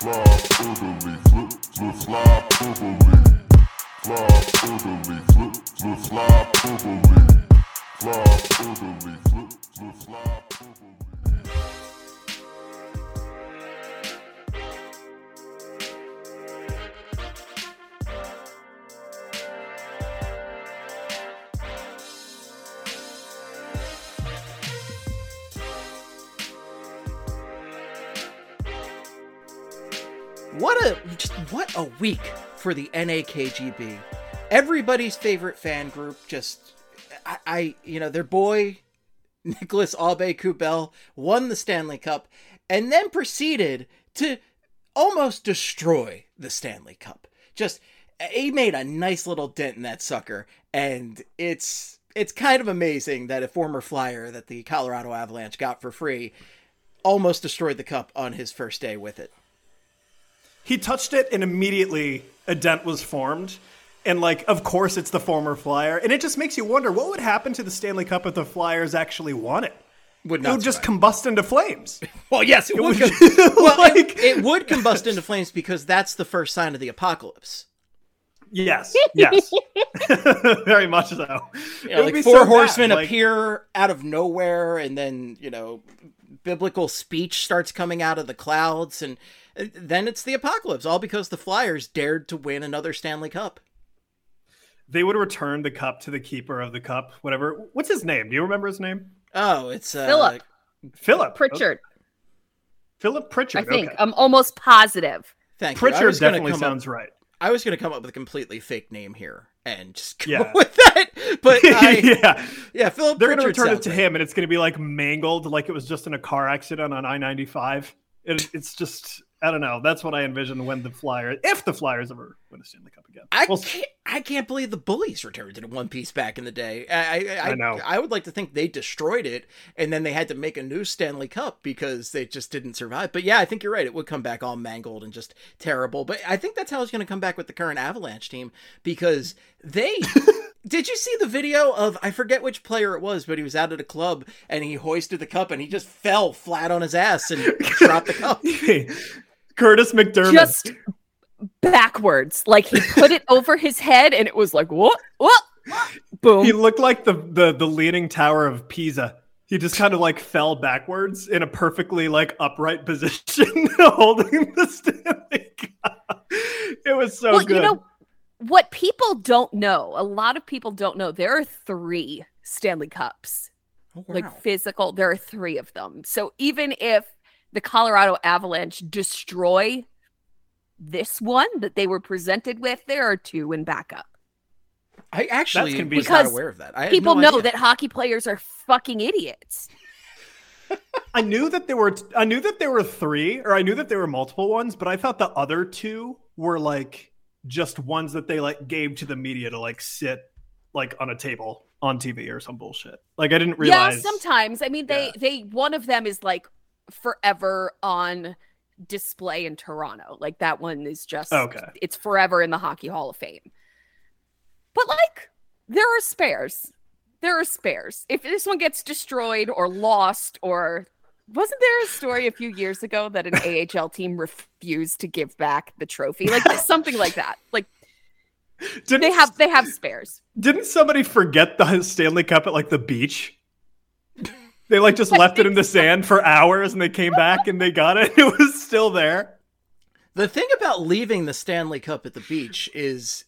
Fly orderly, flip, flip, fly orderly. Fly orderly, flip, flip, fly orderly. Fly orderly, flip, flip, fly orderly. What a just what a week for the NAKGB. Everybody's favorite fan group. Just I, I you know their boy Nicolas Aubé-Kubel won the Stanley Cup and then proceeded to almost destroy the Stanley Cup. Just he made a nice little dent in that sucker, and it's it's kind of amazing that a former flyer that the Colorado Avalanche got for free almost destroyed the cup on his first day with it. He touched it and immediately a dent was formed. And like, of course, it's the former Flyer, and it just makes you wonder what would happen to the Stanley Cup if the Flyers actually won it. Would It not would just combust into flames. Well, yes, it, would. would- com- well, like- it, would combust into flames because that's the first sign of the apocalypse. yes, yes, very much so. You know, like four so bad, horsemen like- appear out of nowhere, and then you know, biblical speech starts coming out of the clouds, and then it's the apocalypse. All because the Flyers dared to win another Stanley Cup. They would return the cup to the keeper of the cup, whatever. What's his name? Do you remember his name? Oh, it's uh, Philip. Philip Pritchard, Philip Pritchard. I think. Okay. I'm almost positive. Thank you. I Pritchard was gonna definitely come sounds Up, right. I was going to come up with a completely fake name here and just go Yeah. with that, but I, yeah, yeah, Philip. they're going to Pritchard return it to right. him, and it's going to be like mangled, like it was just in a car accident on I ninety five. It's just I don't know. That's what I envision when the Flyers, if the Flyers ever win a Stanley Cup again. I We'll can't, I can't believe the bullies returned to the One Piece back in the day. I, I, I know. I would like to think they destroyed it, and then they had to make a new Stanley Cup because they just didn't survive. But yeah, I think you're right. It would come back all mangled and just terrible. But I think that's how it's going to come back with the current Avalanche team because they. Did you see the video of I forget which player it was, but he was out at a club and he hoisted the cup and he just fell flat on his ass and dropped the cup. Curtis McDermott. Just backwards. Like he put it over his head and it was like, what? What? Boom. he looked like the, the the leaning tower of Pisa. He just kind of like fell backwards in a perfectly like upright position, holding the Stanley Cup. It was so well, good. you know what people don't know, a lot of people don't know, there are three Stanley Cups. Oh, Like physical, there are three of them. So even if the Colorado Avalanche destroy this one that they were presented with, there are two in backup. I actually That's was convenient. not Because aware of that. I People no know idea. that hockey players are fucking idiots. I knew that there were I knew that there were three, or I knew that there were multiple ones, but I thought the other two were like just ones that they like gave to the media to like sit like on a table on TV or some bullshit. Like I didn't realize. Yeah, sometimes. I mean, they Yeah. they one of them is like forever on display in Toronto. Like that one is just Okay. It's forever in the Hockey Hall of Fame. But like there are spares. There are spares. If this one gets destroyed or lost or wasn't there a story a few years ago that an AHL team refused to give back the trophy? Like something like that. Like Didn't they have they have spares. Didn't somebody forget the Stanley Cup at like the beach? They like just left it in the sand for hours and they came back and they got it. It was still there. The thing about leaving the Stanley Cup at the beach is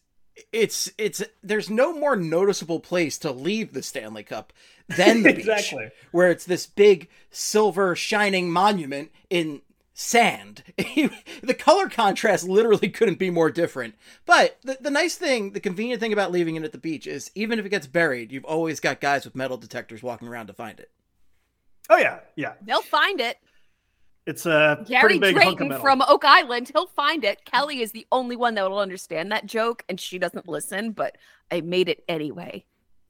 it's it's there's no more noticeable place to leave the Stanley Cup than the beach. Where it's this big silver shining monument in sand. the color contrast literally couldn't be more different. But the, the nice thing, the convenient thing about leaving it at the beach is even if it gets buried, you've always got guys with metal detectors walking around to find it. Oh yeah, yeah. They'll find it. It's a Gary pretty big hunk of Drayton metal. from Oak Island, he'll find it. Kelly is the only one that will understand that joke, and she doesn't listen, but I made it anyway.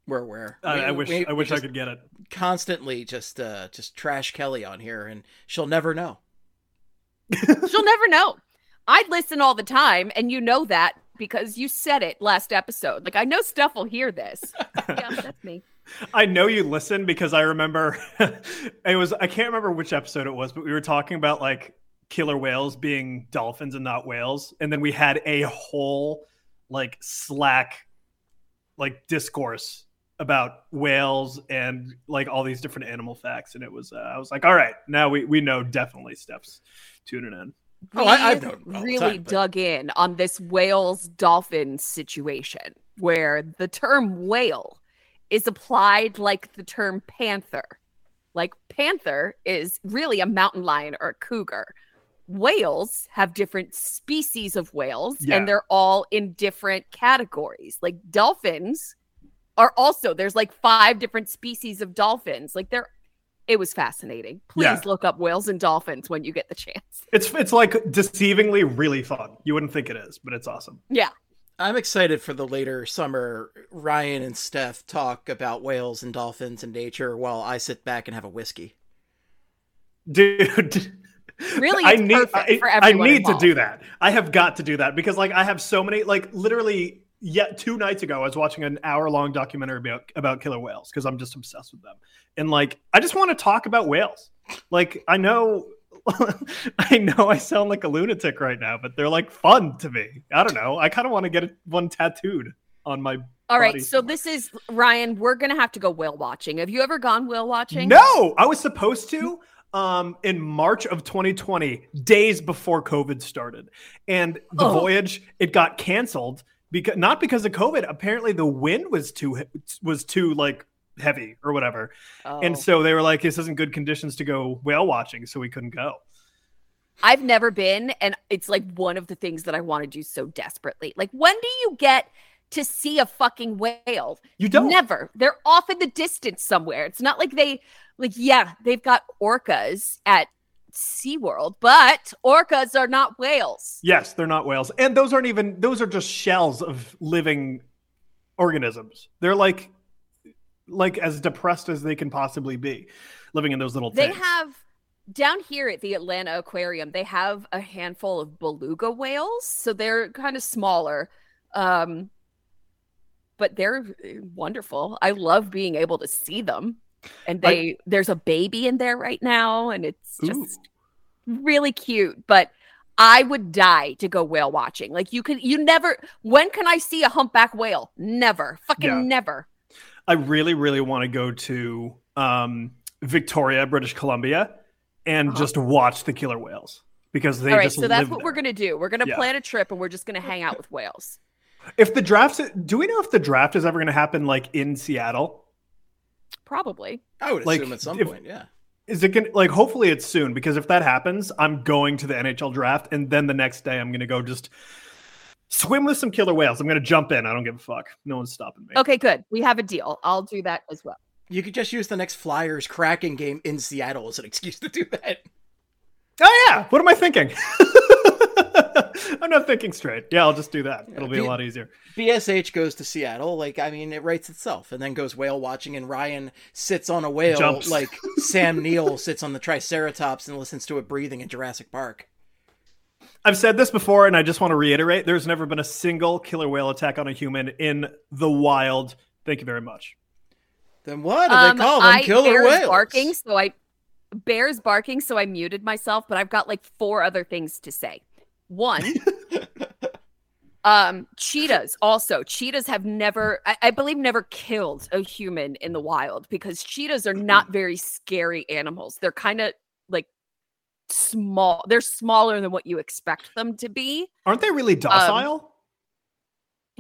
We're aware. I, We- I wish we- I wish I could get it. constantly just uh just trash Kelly on here and she'll never know. She'll never know. I listen all the time, and you know that because you said it last episode. Like, I know stuff will hear this. yeah, that's me. I know you listen because I remember it was I can't remember which episode it was, but we were talking about like killer whales being dolphins and not whales, and then we had a whole like Slack like discourse about whales and like all these different animal facts, and it was uh, I was like, all right, now we we know definitely Steph's tuning in. Oh, I- I've we known all the really time, but- dug in on this whales dolphin situation where the term whale is applied like the term panther. Like panther is really a mountain lion or a cougar. Whales have different species of whales Yeah. and they're all in different categories. Like dolphins are also there's like five different species of dolphins. Like they're it was fascinating. Please Yeah. look up whales and dolphins when you get the chance. It's it's like deceivingly really fun. You wouldn't think it is, but it's awesome. Yeah. I'm excited for the later summer Ryan and Steph talk about whales and dolphins and nature while I sit back and have a whiskey. Dude. Really, I need I, for I need involved. to do that. I have got to do that because like I have so many like literally yet two nights ago I was watching an hour long documentary about about killer whales because I'm just obsessed with them. And like I just want to talk about whales. Like I know I know I sound like a lunatic right now, but they're like fun to me. I don't know. I kind of want to get one tattooed on my All right, so somewhere. this is Ryan. We're gonna have to go whale watching. Have you ever gone whale watching? No, I was supposed to um in March of 2020, days before COVID started. And the Oh. voyage it got canceled because not because of COVID, apparently the wind was too was too like heavy or whatever. Oh. And so they were like this isn't good conditions to go whale watching, so we couldn't go. I've never been, and it's like one of the things that I want to do so desperately. Like, when do you get to see a fucking whale? You don't Never. They're off in the distance somewhere. It's not like they, like, yeah, they've got orcas at SeaWorld, but orcas are not whales. Yes, they're not whales. And those aren't even those are just shells of living organisms. They're like like as depressed as they can possibly be living in those little They things. have down here at the Atlanta Aquarium, they have a handful of beluga whales, so they're kind of smaller. Um but they're wonderful. I love being able to see them. And I- they there's a baby in there right now and it's Ooh. just really cute, but I would die to go whale watching. Like you can you never when can I see a humpback whale? Never. Fucking Yeah. never. I really, really want to go to um, Victoria, British Columbia, and Uh-huh. just watch the killer whales because they All right, just so that's live what we're gonna do. We're gonna Yeah. plan a trip and we're just gonna hang out with whales. If the draft, do we know if the draft is ever going to happen like in Seattle? Probably. I would Like, assume at some if- point, yeah. Is it going to like? Hopefully, it's soon because if that happens, I'm going to the NHL draft, and then the next day I'm going to go just swim with some killer whales. I'm going to jump in. I don't give a fuck. No one's stopping me. Okay, good. We have a deal. I'll do that as well. You could just use the next Flyers Kraken game in Seattle as an excuse to do that. Oh yeah. What am I thinking? I'm not thinking straight. Yeah, I'll just do that. It'll be a lot easier. BSH goes to Seattle, like I mean, it writes itself, and then goes whale watching, and Ryan sits on a whale, Jumps. like Sam Neill sits on the Triceratops and listens to it breathing in Jurassic Park. I've said this before, and I just want to reiterate: there's never been a single killer whale attack on a human in the wild. Thank you very much. Then what do Um, they call them? I Killer bears whales. barking, so I bears barking, so I muted myself. But I've got like four other things to say. One, um, cheetahs. Also, cheetahs have never, I, I believe, never killed a human in the wild because cheetahs are not very scary animals. They're kind of like small. They're smaller than what you expect them to be. Aren't they really docile?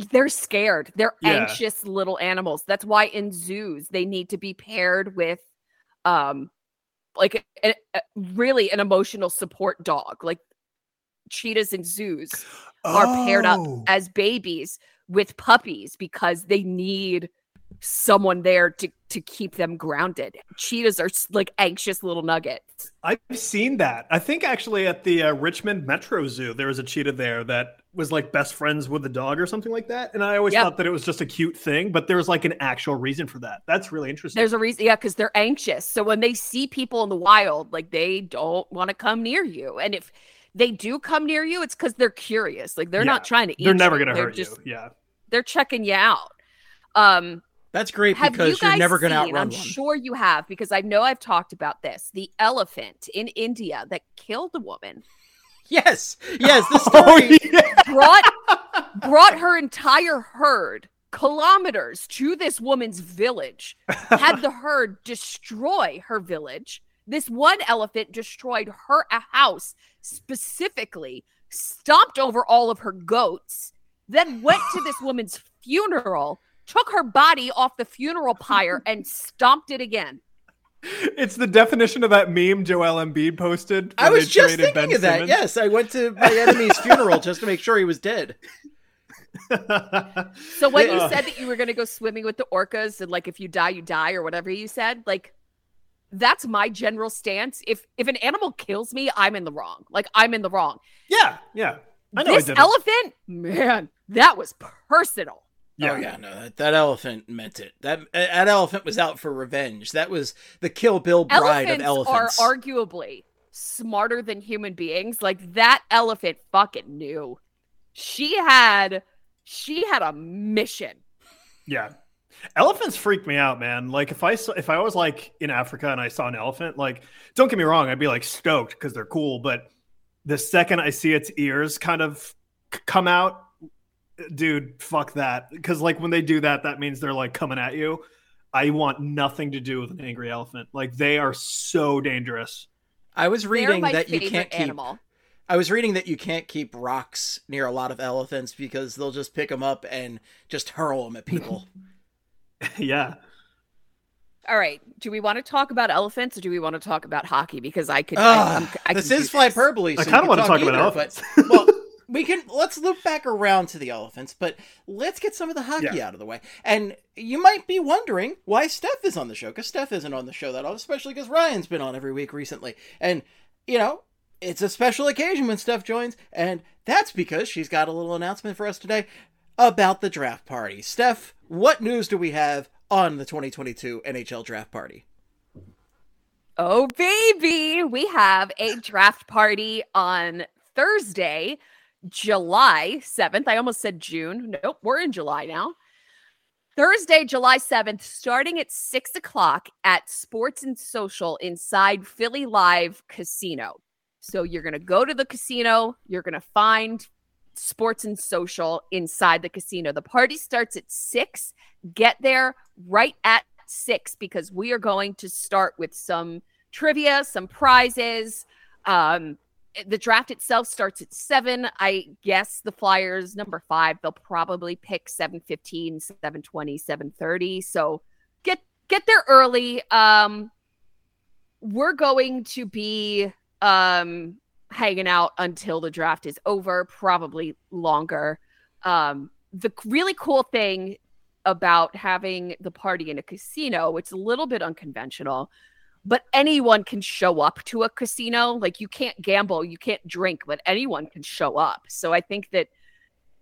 they're scared. They're Yeah. anxious little animals. That's why in zoos they need to be paired with um like a, a- really an emotional support dog. Like cheetahs in zoos are paired up Oh. as babies with puppies because they need someone there to to keep them grounded. Cheetahs are like anxious little nuggets. I've seen that. I think actually at the uh, Richmond Metro Zoo, there was a cheetah there that was like best friends with the dog or something like that. And I always Yeah. thought that it was just a cute thing, but there was like an actual reason for that. That's really interesting. There's a reason, yeah, because they're anxious. So when they see people in the wild, like they don't want to come near you. And if they do come near you, it's because they're curious. Like they're Yeah. not trying to eat They're never going to hurt just, you. Yeah. They're checking you out. Um, That's great have because guys you're never going to seen, outrun I'm one. sure you have, because I know I've talked about this. The elephant in India that killed a woman. Yes, yes. The Oh, story. yeah. brought brought her entire herd kilometers to this woman's village had the herd destroy her village this one elephant destroyed her a house specifically stomped over all of her goats then went to this woman's funeral took her body off the funeral pyre and stomped it again It's the definition of that meme Joel Embiid posted. I was they just traded thinking Ben of that. Simmons. Yes, I went to my enemy's funeral just to make sure he was dead. So when you said that you were going to go swimming with the orcas and like if you die you die or whatever you said, like that's my general stance. If if an animal kills me, I'm in the wrong. Like I'm in the wrong. yeah, yeah. I know this I did. elephant, man, that was personal. Oh yeah, no, that, that elephant meant it. That that elephant was out for revenge. That was the Kill Bill bride Elephants, of elephants. are arguably smarter than human beings. Like that elephant fucking knew. She had she had a mission. Yeah. Elephants freak me out, man. Like if I saw, if I was like in Africa and I saw an elephant, like don't get me wrong, I'd be like stoked because they're cool. But the second I see its ears kind of c- come out, dude, fuck that. Because like when they do that, that means they're like coming at you. I want nothing to do with an angry elephant. Like they are so dangerous. I was reading that you can't keep. animal. I was reading that you can't keep rocks near a lot of elephants because they'll just pick them up and just hurl them at people. yeah. All right. Do we want to talk about elephants or do we want to talk about hockey? Because I could. I, Ah, I'm- this is do this. hyperbole. I kind of want to talk about either, elephants. But, well, we can let's loop back around to the elephants, but let's get some of the hockey Yeah. out of the way. And you might be wondering why Steph is on the show because Steph isn't on the show that often, especially because Ryan's been on every week recently. And you know, it's a special occasion when Steph joins, and that's because she's got a little announcement for us today about the draft party. Steph, what news do we have on the 2022 NHL draft party? Oh, baby. We have a draft party on Thursday, July 7th. I almost said June. Nope, we're in July now. Thursday, July 7th, starting at 6 o'clock at Sports and Social inside Philly Live Casino. So you're going to go to the casino, you're going to find Sports and Social inside the casino. The party starts at 6. Get there right at six because we are going to start with some trivia, some prizes. Um, the draft itself starts at seven. I guess the Flyers number five, they'll probably pick 715, 720, 730. So get get there early. Um, we're going to be um hanging out until the draft is over, probably longer. Um, the really cool thing about having the party in a casino. It's a little bit unconventional, but anyone can show up to a casino. Like you can't gamble, you can't drink, but anyone can show up. So I think that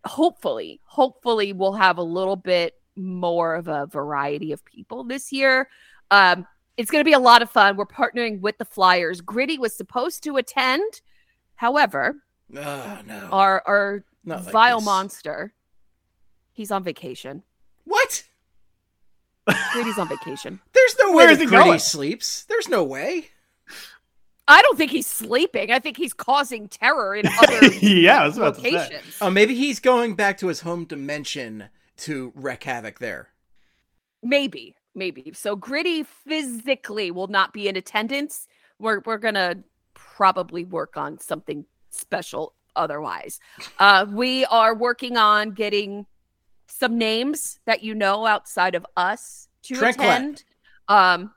hopefully, hopefully we'll have a little bit more of a variety of people this year. Um, it's going to be a lot of fun. We're partnering with the Flyers. Gritty was supposed to attend. However, Oh no, our our Not vile monster, he's on vacation. What? Gritty's on vacation. There's no Where way is that he Gritty going? sleeps. There's no way. I don't think he's sleeping. I think he's causing terror in other yeah, I was about to say. locations. Oh, maybe he's going back to his home dimension to wreak havoc there. Maybe, maybe. So Gritty physically will not be in attendance. We're we're gonna probably work on something special otherwise. Uh, we are working on getting some names that you know outside of us to Trent Klatt. attend. Um,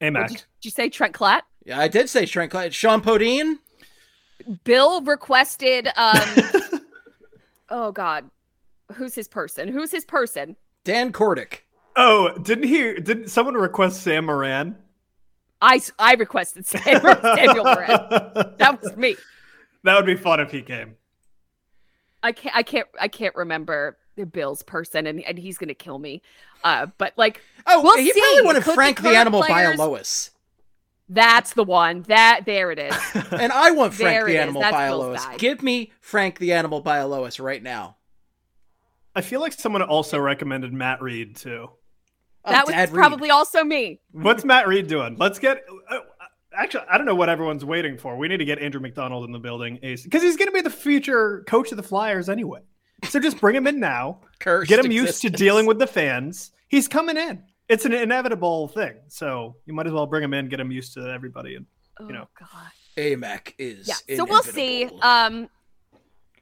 AMAC. what did, did you say Trent Klatt? Yeah, I did say Trent Klatt. Sean Podine. Bill requested. Um, oh God, who's his person? Who's his person? Dan Kordic. Oh, didn't he? Didn't someone request Sam Morin? I I requested Samuel, Samuel Morin. That was me. That would be fun if he came. I can't I can't I can't remember the Bill's person and, and he's gonna kill me. Uh but like Oh, We'll he see. probably wanted Could Frank the current Animal players- Bialowas. that's the one. That there it is. And I want Frank There the. Animal That's Bill's Bialowas. Give me Frank the Animal Bialowas right now. I feel like someone also recommended Matt Read too. Oh, that was Dad Reed. probably also me. What's Matt Read doing? Let's get. Uh, Actually, I don't know what everyone's waiting for. We need to get Andrew MacDonald in the building because he's going to be the future coach of the Flyers anyway. So just bring him in now. Cursed get him used to dealing with the fans. He's coming in. It's an inevitable thing. So you might as well bring him in, get him used to everybody. And Oh know. God. AMAC is. Yeah. So we'll see. Um,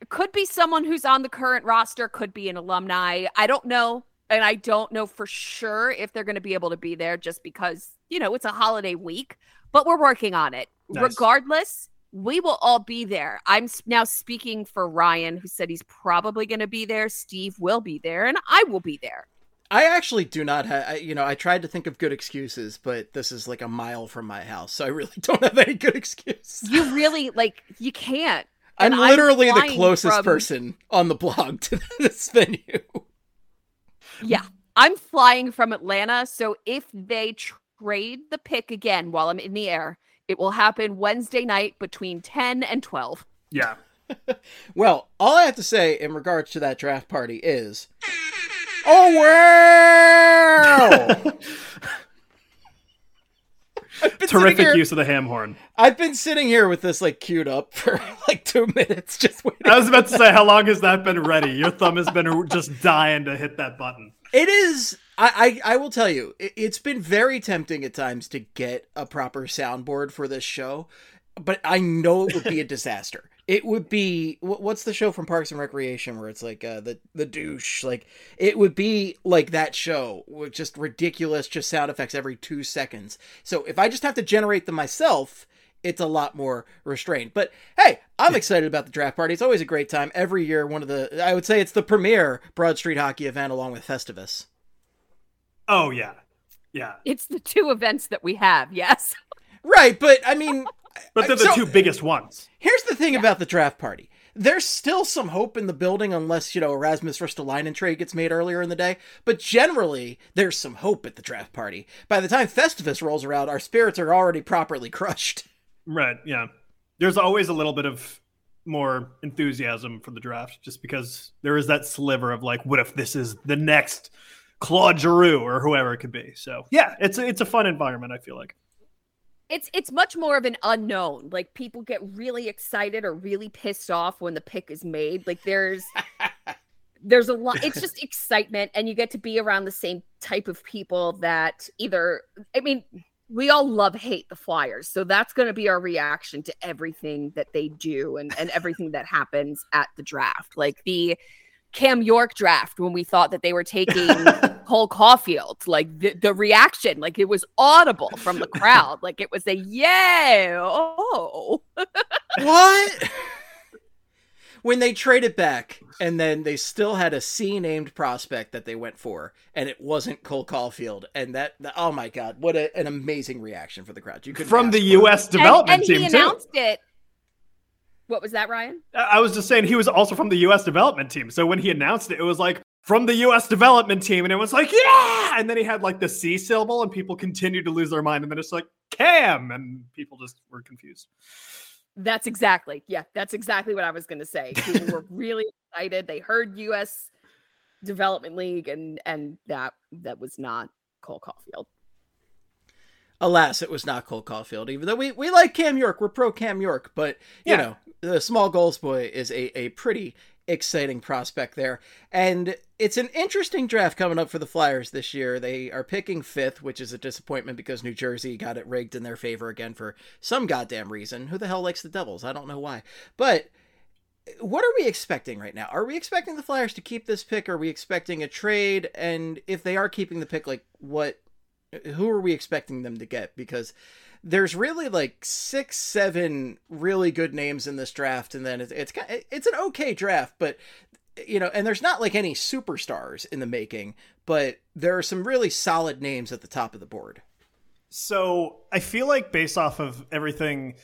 could be someone who's on the current roster. Could be an alumni. I don't know, and I don't know for sure if they're going to be able to be there, just because you know it's a holiday week. But we're working on it. Nice. Regardless, we will all be there. I'm now speaking for Ryan, who said he's probably going to be there. Steve will be there, and I will be there. I actually do not have. You know, I tried to think of good excuses, but this is like a mile from my house, so I really don't have any good excuse. You really like you can't. I'm and I'm literally the closest from- person on the blog to this venue. Yeah. I'm flying from Atlanta. So if they trade the pick again while I'm in the air, it will happen Wednesday night between 10 and 12. yeah, Well, all I have to say in regards to that draft party is, oh wow! I've been sitting terrific here- use of the ham horn. I've been sitting here with this like queued up for like two minutes, just waiting. I was about to say, how long has that been ready? Your thumb has been just dying to hit that button. It is. I, I I will tell you, it, it's been very tempting at times to get a proper soundboard for this show, but I know it would be a disaster. It would be what's the show from Parks and Recreation where it's like uh, the the douche, like it would be like that show with just ridiculous, just sound effects every two seconds. So if I just have to generate them myself, it's a lot more restrained. But hey, I'm excited about the draft party. It's always a great time every year. One of the I would say it's the premier Broad Street hockey event along with Festivus. Oh yeah, yeah. It's the two events that we have. Yes. Right, but I mean, But they're the So- two biggest ones. here's the thing about the draft party. There's still some hope in the building unless, you know, a Rasmus Ristolainen trade gets made earlier in the day. But generally, there's some hope at the draft party. By the time Festivus rolls around, our spirits are already properly crushed. Right. Yeah. There's always a little bit of more enthusiasm for the draft just because there is that sliver of like, what if this is the next Claude Giroux or whoever it could be. So yeah, it's a, it's a fun environment. I feel like. It's it's much more of an unknown. Like people get really excited or really pissed off when the pick is made. Like there's there's a lot it's just excitement and you get to be around the same type of people that either I mean we all love hate the flyers so that's going to be our reaction to everything that they do and, and everything that happens at the draft like the cam york draft when we thought that they were taking cole caulfield like the, the reaction like it was audible from the crowd like it was a yeah oh What? when they traded back and then they still had a C named prospect that they went for and it wasn't Cole Caulfield and that, that- oh my god what a, an amazing reaction for the crowd you could From the U.S. development and, and team he too. announced it what was that ryan I I was just saying he was also from the U.S. development team. So when he announced it, it was like from the U.S. development team, and it was like yeah. And then he had like the C syllable, and people continued to lose their mind, and then it's like Cam, and people just were confused. That's exactly. Yeah, that's exactly what I was going to say. People were really excited. They heard US Development League and and that that was not Cole Caulfield. Alas, it was not Cole Caulfield, even though we, we like Cam York. We're pro Cam York, but you Yeah. know, the small goals boy is a, a pretty exciting prospect there. And it's an interesting draft coming up for the Flyers this year. They are picking fifth, which is a disappointment because New Jersey got it rigged in their favor again for some goddamn reason. Who the hell likes the Devils? I don't know why. But what are we expecting right now? Are we expecting the Flyers to keep this pick? Are we expecting a trade? And if they are keeping the pick, like what who are we expecting them to get? Because there's really like six, seven really good names in this draft, and then it's it's it's an okay draft, but you know, and there's not like any superstars in the making, but there are some really solid names at the top of the board. So I feel like based off of everything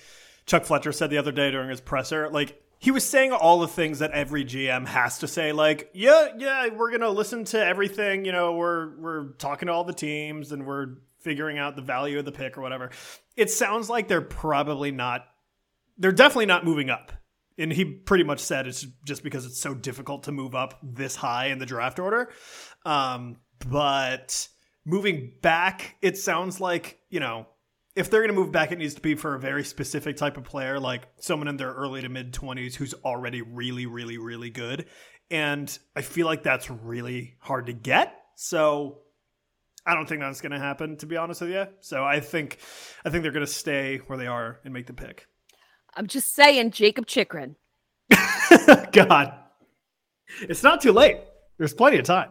Chuck Fletcher said the other day during his presser, like he was saying all the things that every GM has to say, like, yeah, yeah, we're gonna listen to everything, you know, we're we're talking to all the teams and we're figuring out the value of the pick or whatever. It sounds like they're probably not they're definitely not moving up. And he pretty much said it's just because it's so difficult to move up this high in the draft order. Um, but moving back, it sounds like, you know, if they're going to move back, it needs to be for a very specific type of player, like someone in their early to mid 20s who's already really, really, really good. And I feel like that's really hard to get. So I don't think that's going to happen, to be honest with you. So I think, I think they're going to stay where they are and make the pick. I'm just saying, Jakob Chychrun. God, it's not too late. There's plenty of time.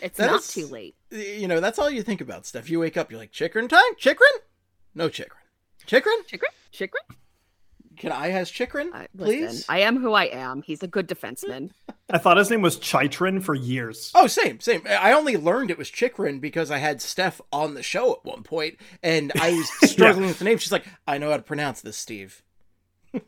It's That not is- too late. You know, that's all you think about, Steph. You wake up, you're like, Chychrun time? Chychrun? No Chychrun. Chychrun? Chikrin? Chychrun? Can I has Chychrun, I, please? listen, I am who I am. He's a good defenseman. I thought his name was Chitrin for years. Oh, same, same. I only learned it was Chychrun because I had Steph on the show at one point, and I was struggling with the name. She's like, "I know how to pronounce this, Steve."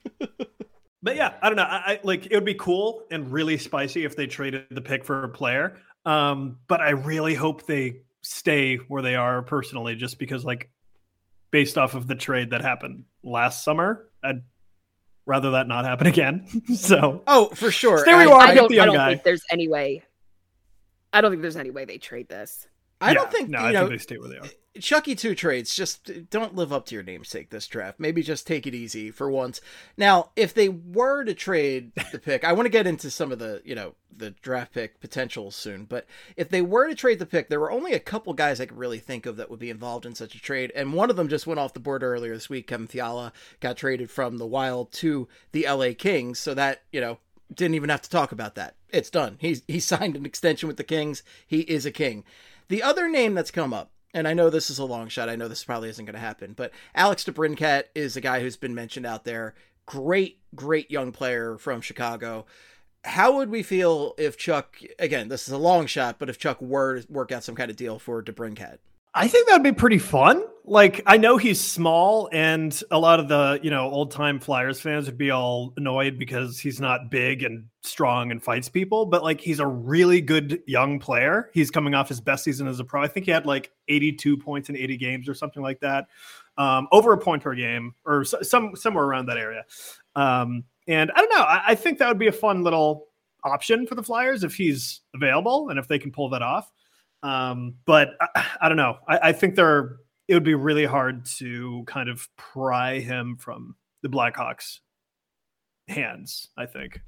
But yeah, I don't know. I, I like it would be cool and really spicy if they traded the pick for a player. Um, but I really hope they stay where they are personally, just because like based off of the trade that happened last summer, I'd rather that not happen again. so Oh, for sure. Stay where you are. I get don't, the young I don't guy. think there's any way. I don't think there's any way they trade this. I yeah, don't think no, you I know. think they stay where they are. Chucky two trades just don't live up to your namesake this draft. Maybe just take it easy for once. Now, if they were to trade the pick, I want to get into some of the you know the draft pick potentials soon. But if they were to trade the pick, there were only a couple guys I could really think of that would be involved in such a trade, and one of them just went off the board earlier this week. Kevin Fiala got traded from the Wild to the LA Kings, so that you know didn't even have to talk about that. It's done. He's he signed an extension with the Kings. He is a king. The other name that's come up, and I know this is a long shot. I know this probably isn't going to happen, but Alex DeBrincat is a guy who's been mentioned out there. Great, great young player from Chicago. How would we feel if Chuck, again, this is a long shot, but if Chuck were to work out some kind of deal for DeBrincat? I think that'd be pretty fun. Like I know he's small, and a lot of the you know old time Flyers fans would be all annoyed because he's not big and strong and fights people. But like he's a really good young player. He's coming off his best season as a pro. I think he had like 82 points in 80 games or something like that, um, over a point per game or some somewhere around that area. Um, and I don't know. I, I think that would be a fun little option for the Flyers if he's available and if they can pull that off. Um, but I, I don't know. I, I think there are, it would be really hard to kind of pry him from the Blackhawks hands, I think.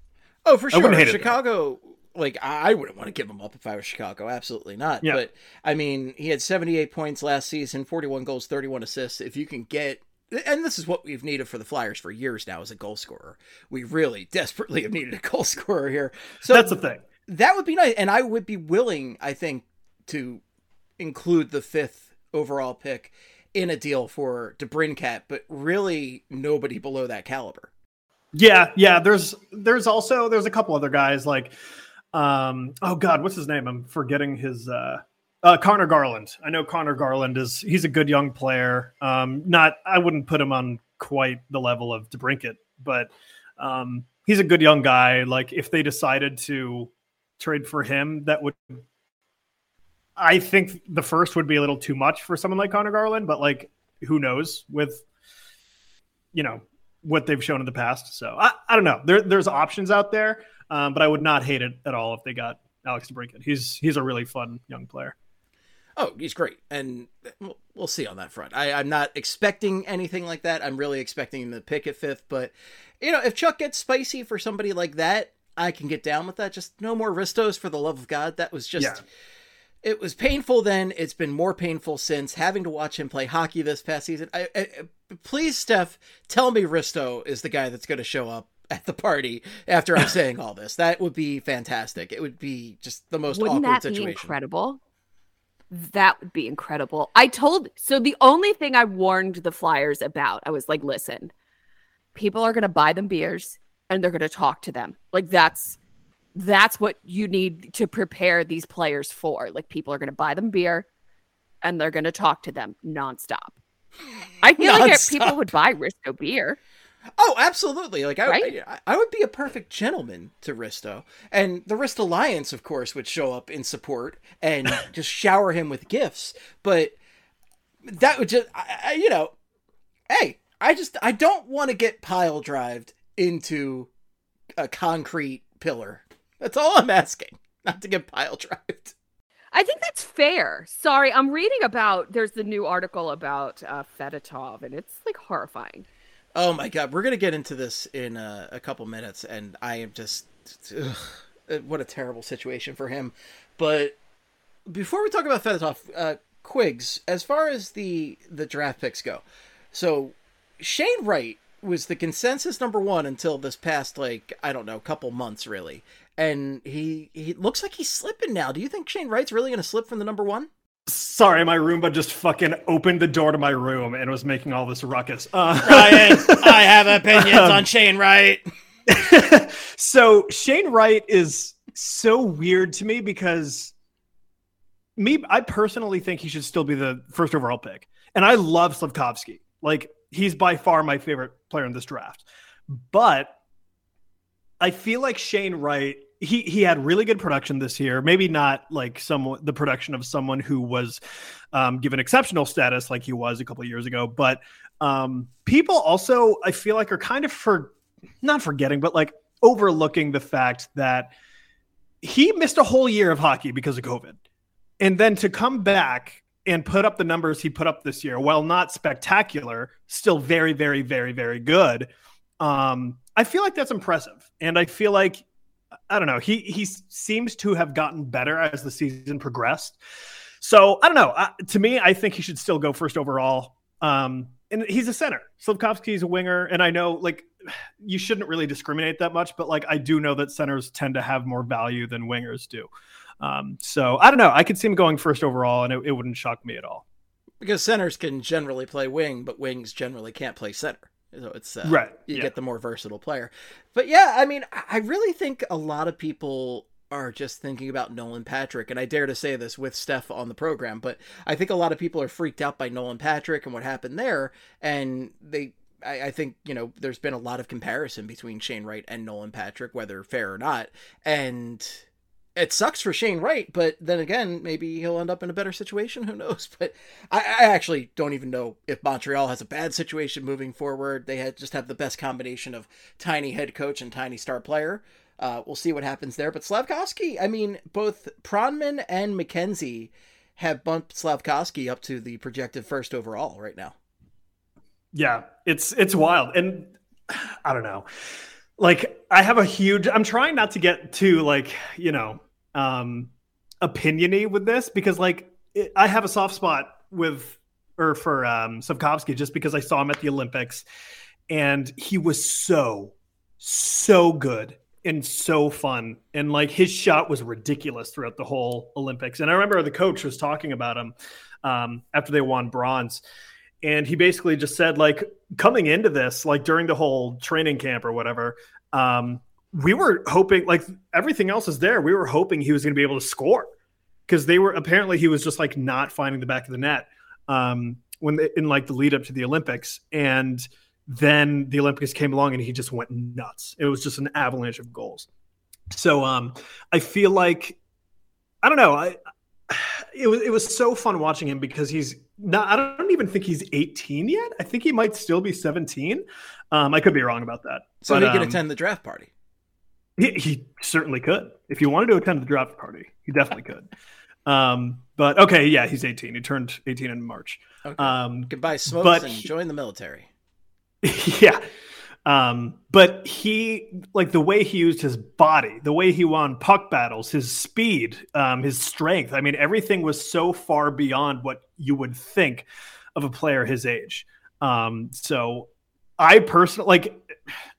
Oh, for sure. wouldn't hate it. Chicago, like, I I wouldn't want to give him up if I was Chicago. Absolutely not. Yeah. But, I mean, he had 78 points last season, 41 goals, 31 assists. If you can get, and this is what we've needed for the Flyers for years now as a goal scorer. We really desperately have needed a goal scorer here. So That's the thing. that would be nice. And I would be willing, I think, to include the fifth overall pick in a deal for DeBrincat, but really nobody below that caliber. Yeah, yeah. There's there's also there's a couple other guys like um oh god, what's his name? I'm forgetting his uh uh Conor Garland. I know Conor Garland is he's a good young player. Um not I wouldn't put him on quite the level of DeBrincat, but um he's a good young guy. Like if they decided to trade for him, that would I think the first would be a little too much for someone like Conor Garland, but like who knows with you know what they've shown in the past. So I, I don't know. There, there's options out there, um, but I would not hate it at all if they got Alex DeBrincat. He's he's a really fun young player. Oh, he's great, and we'll- we'll see on that front. I, I'm not expecting anything like that. I'm really expecting him to pick at fifth, but you know, if Chuck gets spicy for somebody like that, I can get down with that. Just no more Ristos for the love of God. That was just. Yeah. It was painful then. It's been more painful since having to watch him play hockey this past season. I, I, please, Steph, tell me Risto is the guy that's going to show up at the party after I'm saying all this. That would be fantastic. It would be just the most Wouldn't awkward that situation. be incredible? That would be incredible. I told so the only thing I warned the Flyers about, I was like, listen, people are gonna buy them beers and they're gonna talk to them. Like that's that's what you need to prepare these players for. Like people are gonna buy them beer and they're gonna talk to them nonstop. I feel like Nonstop. people would buy Risto beer. Oh, absolutely! Like I, Right? I, I would be a perfect gentleman to Risto, and the Risto Alliance, of course, would show up in support and just shower him with gifts. But that would just, I, I, you know, hey, I just I don't want to get pile drived into a concrete pillar. That's all I'm asking, not to get pile drived. I think that's fair. Sorry, I'm reading about there's the new article about uh, Fedotov, and it's like horrifying. Oh my god, we're gonna get into this in a, a couple minutes, and I am just ugh, what a terrible situation for him. But before we talk about Fedotov, uh, Quigs, as far as the the draft picks go, so Shane Wright was the consensus number one until this past like I don't know couple months really, and he he looks like he's slipping now. Do you think Shane Wright's really gonna slip from the number one? Sorry, my Roomba just fucking opened the door to my room and was making all this ruckus. Uh, Ryan, I have opinions on Shane Wright. so Shane Wright is so weird to me because me, I personally think he should still be the first overall pick, and I love Slavkovsky. Like he's by far my favorite player in this draft, but I feel like Shane Wright he he had really good production this year. Maybe not like someone the production of someone who was um, given exceptional status like he was a couple years ago. But um, people also I feel like are kind of for not forgetting, but like overlooking the fact that he missed a whole year of hockey because of COVID, and then to come back and put up the numbers he put up this year, while not spectacular, still very, very, very, very good. Um, I feel like that's impressive, and I feel like I don't know. He he seems to have gotten better as the season progressed. So I don't know. To me, I think he should still go first overall. Um, and he's a center. Slavkovsky is a winger, and I know like you shouldn't really discriminate that much, but like I do know that centers tend to have more value than wingers do. Um, so I don't know. I could see him going first overall, and it, it wouldn't shock me at all. Because centers can generally play wing, but wings generally can't play center. So it's uh, right. You yeah. get the more versatile player. But yeah, I mean, I really think a lot of people are just thinking about Nolan Patrick, and I dare to say this with Steph on the program, but I think a lot of people are freaked out by Nolan Patrick and what happened there, and they. I, I think you know there's been a lot of comparison between Shane Wright and Nolan Patrick, whether fair or not, and it sucks for Shane Wright, but then again, maybe he'll end up in a better situation. Who knows? But I, I, actually don't even know if Montreal has a bad situation moving forward. They had, just have the best combination of tiny head coach and tiny star player. Uh, we'll see what happens there. But Slavkovsky, I mean, both Pronman and McKenzie have bumped Slavkovsky up to the projected first overall right now. Yeah, it's it's wild, and I don't know. Like, I have a huge. I'm trying not to get too like you know um opiniony with this because like it, I have a soft spot with or for um Slavkovsky just because I saw him at the Olympics and he was so so good and so fun. And like his shot was ridiculous throughout the whole Olympics. And I remember the coach was talking about him um after they won bronze. And he basically just said like coming into this like during the whole training camp or whatever um we were hoping like everything else is there. We were hoping he was going to be able to score because they were apparently he was just like not finding the back of the net um, when they, in like the lead up to the Olympics, and then the Olympics came along and he just went nuts. It was just an avalanche of goals. So um, I feel like I don't know. I it was it was so fun watching him because he's not. I don't even think he's 18 yet. I think he might still be 17. Um, I could be wrong about that. So but, he can um, attend the draft party. He, he certainly could. If you wanted to attend the draft party, he definitely could. Um, but okay, yeah, he's 18. He turned 18 in March. Okay. Um, can buy smokes but and he- join the military. yeah. Um, but he like the way he used his body, the way he won puck battles, his speed, um, his strength. I mean, everything was so far beyond what you would think of a player his age. Um, so I personally like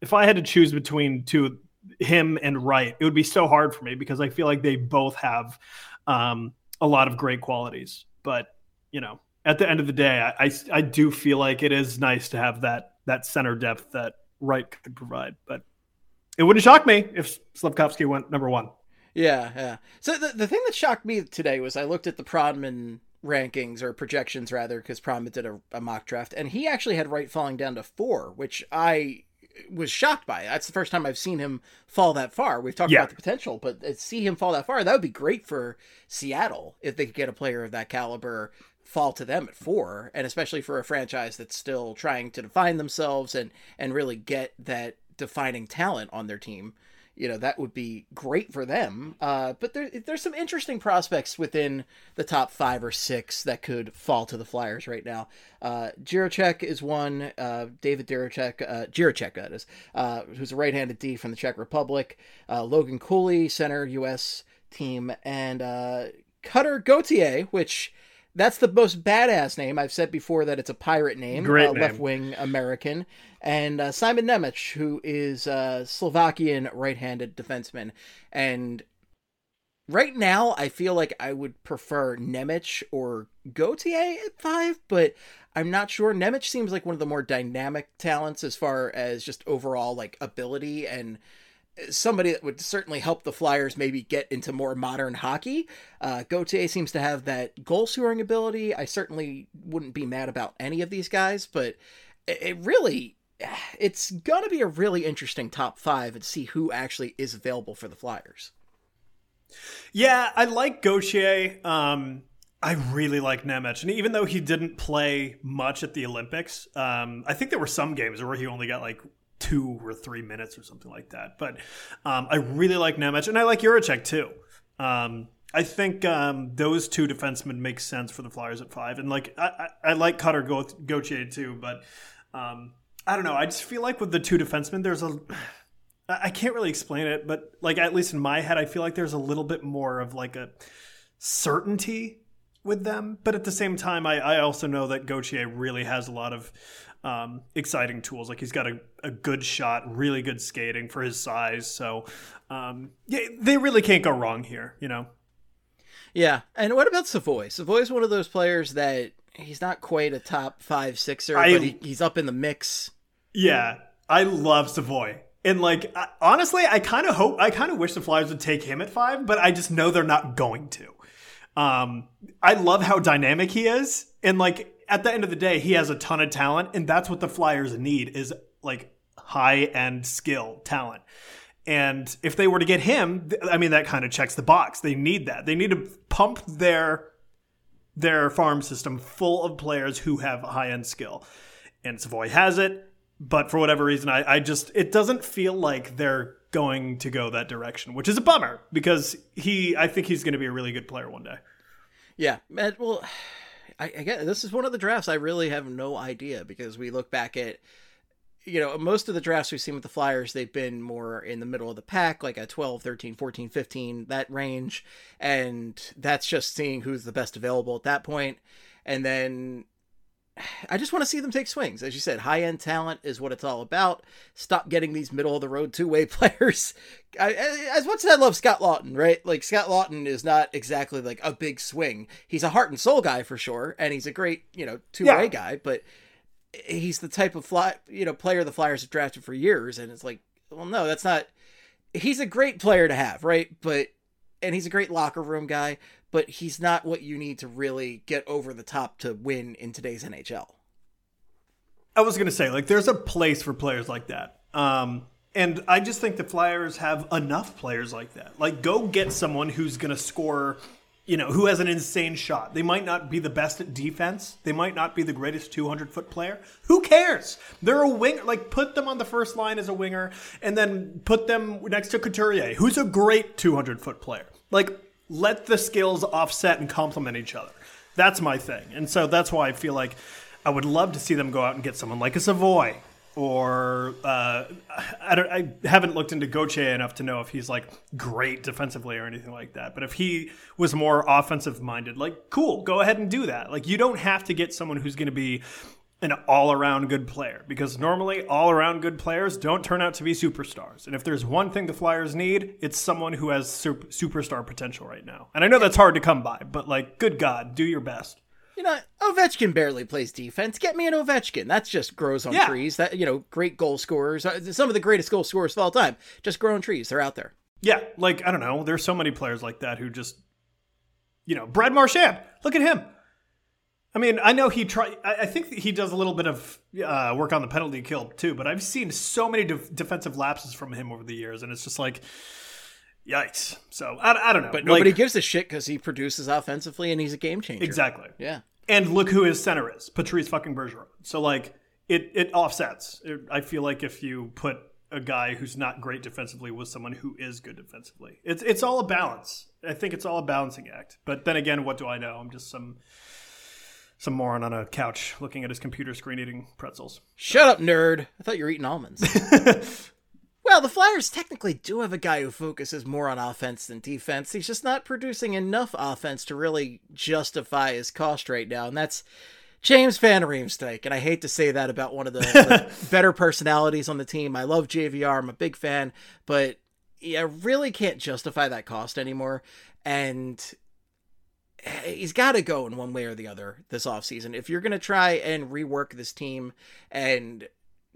if I had to choose between two him and Wright, it would be so hard for me because I feel like they both have um, a lot of great qualities. But you know, at the end of the day, I, I I do feel like it is nice to have that that center depth that Wright could provide. But it wouldn't shock me if Slavkovsky went number one. Yeah, yeah. So the, the thing that shocked me today was I looked at the Pronman rankings or projections rather because Pronman did a, a mock draft and he actually had Wright falling down to four, which I was shocked by. it. That's the first time I've seen him fall that far. We've talked Yeah. about the potential, but uh, see him fall that far, that would be great for Seattle if they could get a player of that caliber fall to them at four, and especially for a franchise that's still trying to define themselves and and really get that defining talent on their team. You know that would be great for them. Uh, but there, there's some interesting prospects within the top five or six that could fall to the Flyers right now. Uh, Jiricek is one. Uh, David Jiricek, uh, Jiricek that is, uh, who's a right-handed D from the Czech Republic. Uh, Logan Cooley, center U.S. team, and uh, Cutter Gauthier, which that's the most badass name. I've said before that it's a pirate name, Great uh, left wing American, and uh, Simon Nemec, who is a Slovakian right-handed defenseman. And right now, I feel like I would prefer Nemec or Gauthier at five, but I'm not sure. Nemec seems like one of the more dynamic talents as far as just overall like ability and somebody that would certainly help the Flyers maybe get into more modern hockey. Uh, Gauthier seems to have that goal scoring ability. I certainly wouldn't be mad about any of these guys, but it, it really, it's going to be a really interesting top five and see who actually is available for the Flyers. Yeah, I like Gauthier. Um, I really like Nemec, and even though he didn't play much at the Olympics, um, I think there were some games where he only got like two or three minutes or something like that. But um, I really like Nemec, and I like Jiricek too. Um, I think um, those two defensemen make sense for the Flyers at five, and like I, I, I like Cutter Gaut- Gauthier too, but um, I don't know. I just feel like with the two defensemen, there's a I can't really explain it, but like at least in my head, I feel like there's a little bit more of like a certainty with them. But at the same time, I, I also know that Gauthier really has a lot of um, exciting tools. Like he's got a, a good shot, really good skating for his size. So um, yeah, they really can't go wrong here. You know. Yeah, and what about Savoie? Savoie is one of those players that he's not quite a top five sixer, I- but he, he's up in the mix. Yeah, I love Savoie. And like I- honestly, I kind of hope I kind of wish the Flyers would take him at 5, but I just know they're not going to. Um I love how dynamic he is and like at the end of the day, he has a ton of talent and that's what the Flyers need is like high-end skill talent. And if they were to get him, I mean that kind of checks the box. They need that. They need to pump their their farm system full of players who have high end skill. And Savoie has it, but for whatever reason, I, I just it doesn't feel like they're going to go that direction, which is a bummer because he I think he's going to be a really good player one day. Yeah, well, I, get this is one of the drafts I really have no idea because we look back at, you know, most of the drafts we've seen with the Flyers, they've been more in the middle of the pack, like a 12, 13, 14, 15, that range. And that's just seeing who's the best available at that point. And then I just want to see them take swings. As you said, high end talent is what it's all about. Stop getting these middle of the road two way players. I, as much as I love Scott Laughton, right? Like Scott Laughton is not exactly like a big swing. He's a heart and soul guy for sure, and he's a great you know two way Yeah. guy. But he's the type of fly you know player the Flyers have drafted for years, and it's like, well, no, that's not. He's a great player to have, right? But and he's a great locker room guy, but he's not what you need to really get over the top to win in today's NHL. I was going to say like there's a place for players like that. Um and I just think the Flyers have enough players like that. Like go get someone who's going to score you know, who has an insane shot. They might not be the best at defense. They might not be the greatest 200 foot player. Who cares? They're a winger. Like, put them on the first line as a winger and then put them next to Couturier, who's a great 200 foot player. Like, let the skills offset and complement each other. That's my thing. And so that's why I feel like I would love to see them go out and get someone like a Savoie or uh, I don't. I haven't looked into Gauthier enough to know if he's like great defensively or anything like that. But if he was more offensive minded, like cool, go ahead and do that. Like you don't have to get someone who's going to be an all around good player because normally all around good players don't turn out to be superstars. And if there's one thing the Flyers need, it's someone who has super, superstar potential right now. And I know that's hard to come by, but like, good God, do your best. You know, Ovechkin barely plays defense. Get me an Ovechkin. That's just grows on Yeah. trees. That you know, great goal scorers. Uh, Some of the greatest goal scorers of all time. Just grow on trees. They're out there. Yeah, like I don't know. There's so many players like that who just, you know, Brad Marchand. Look at him. I mean, I know he try. I think he does a little bit of uh, work on the penalty kill too. But I've seen so many def- defensive lapses from him over the years, and it's just like, yikes. So I, I don't know. But nobody Like, gives a shit because he produces offensively and he's a game changer. exactly. Yeah. And look who his center is, Patrice fucking Bergeron. So like, it it offsets. It, I feel like if you put a guy who's not great defensively with someone who is good defensively. It's it's all a balance. I think it's all a balancing act. But then again, what do I know? I'm just some some moron on a couch looking at his computer screen eating pretzels. Shut up, nerd. I thought you were eating almonds. well, the Flyers technically do have a guy who focuses more on offense than defense. He's just not producing enough offense to really justify his cost right now, and that's James Van Riemsdyk. And I hate to say that about one of the, the better personalities on the team. I love JVR. I'm a big fan, but yeah, really can't justify that cost anymore. And he's got to go in one way or the other this offseason. If you're going to try and rework this team and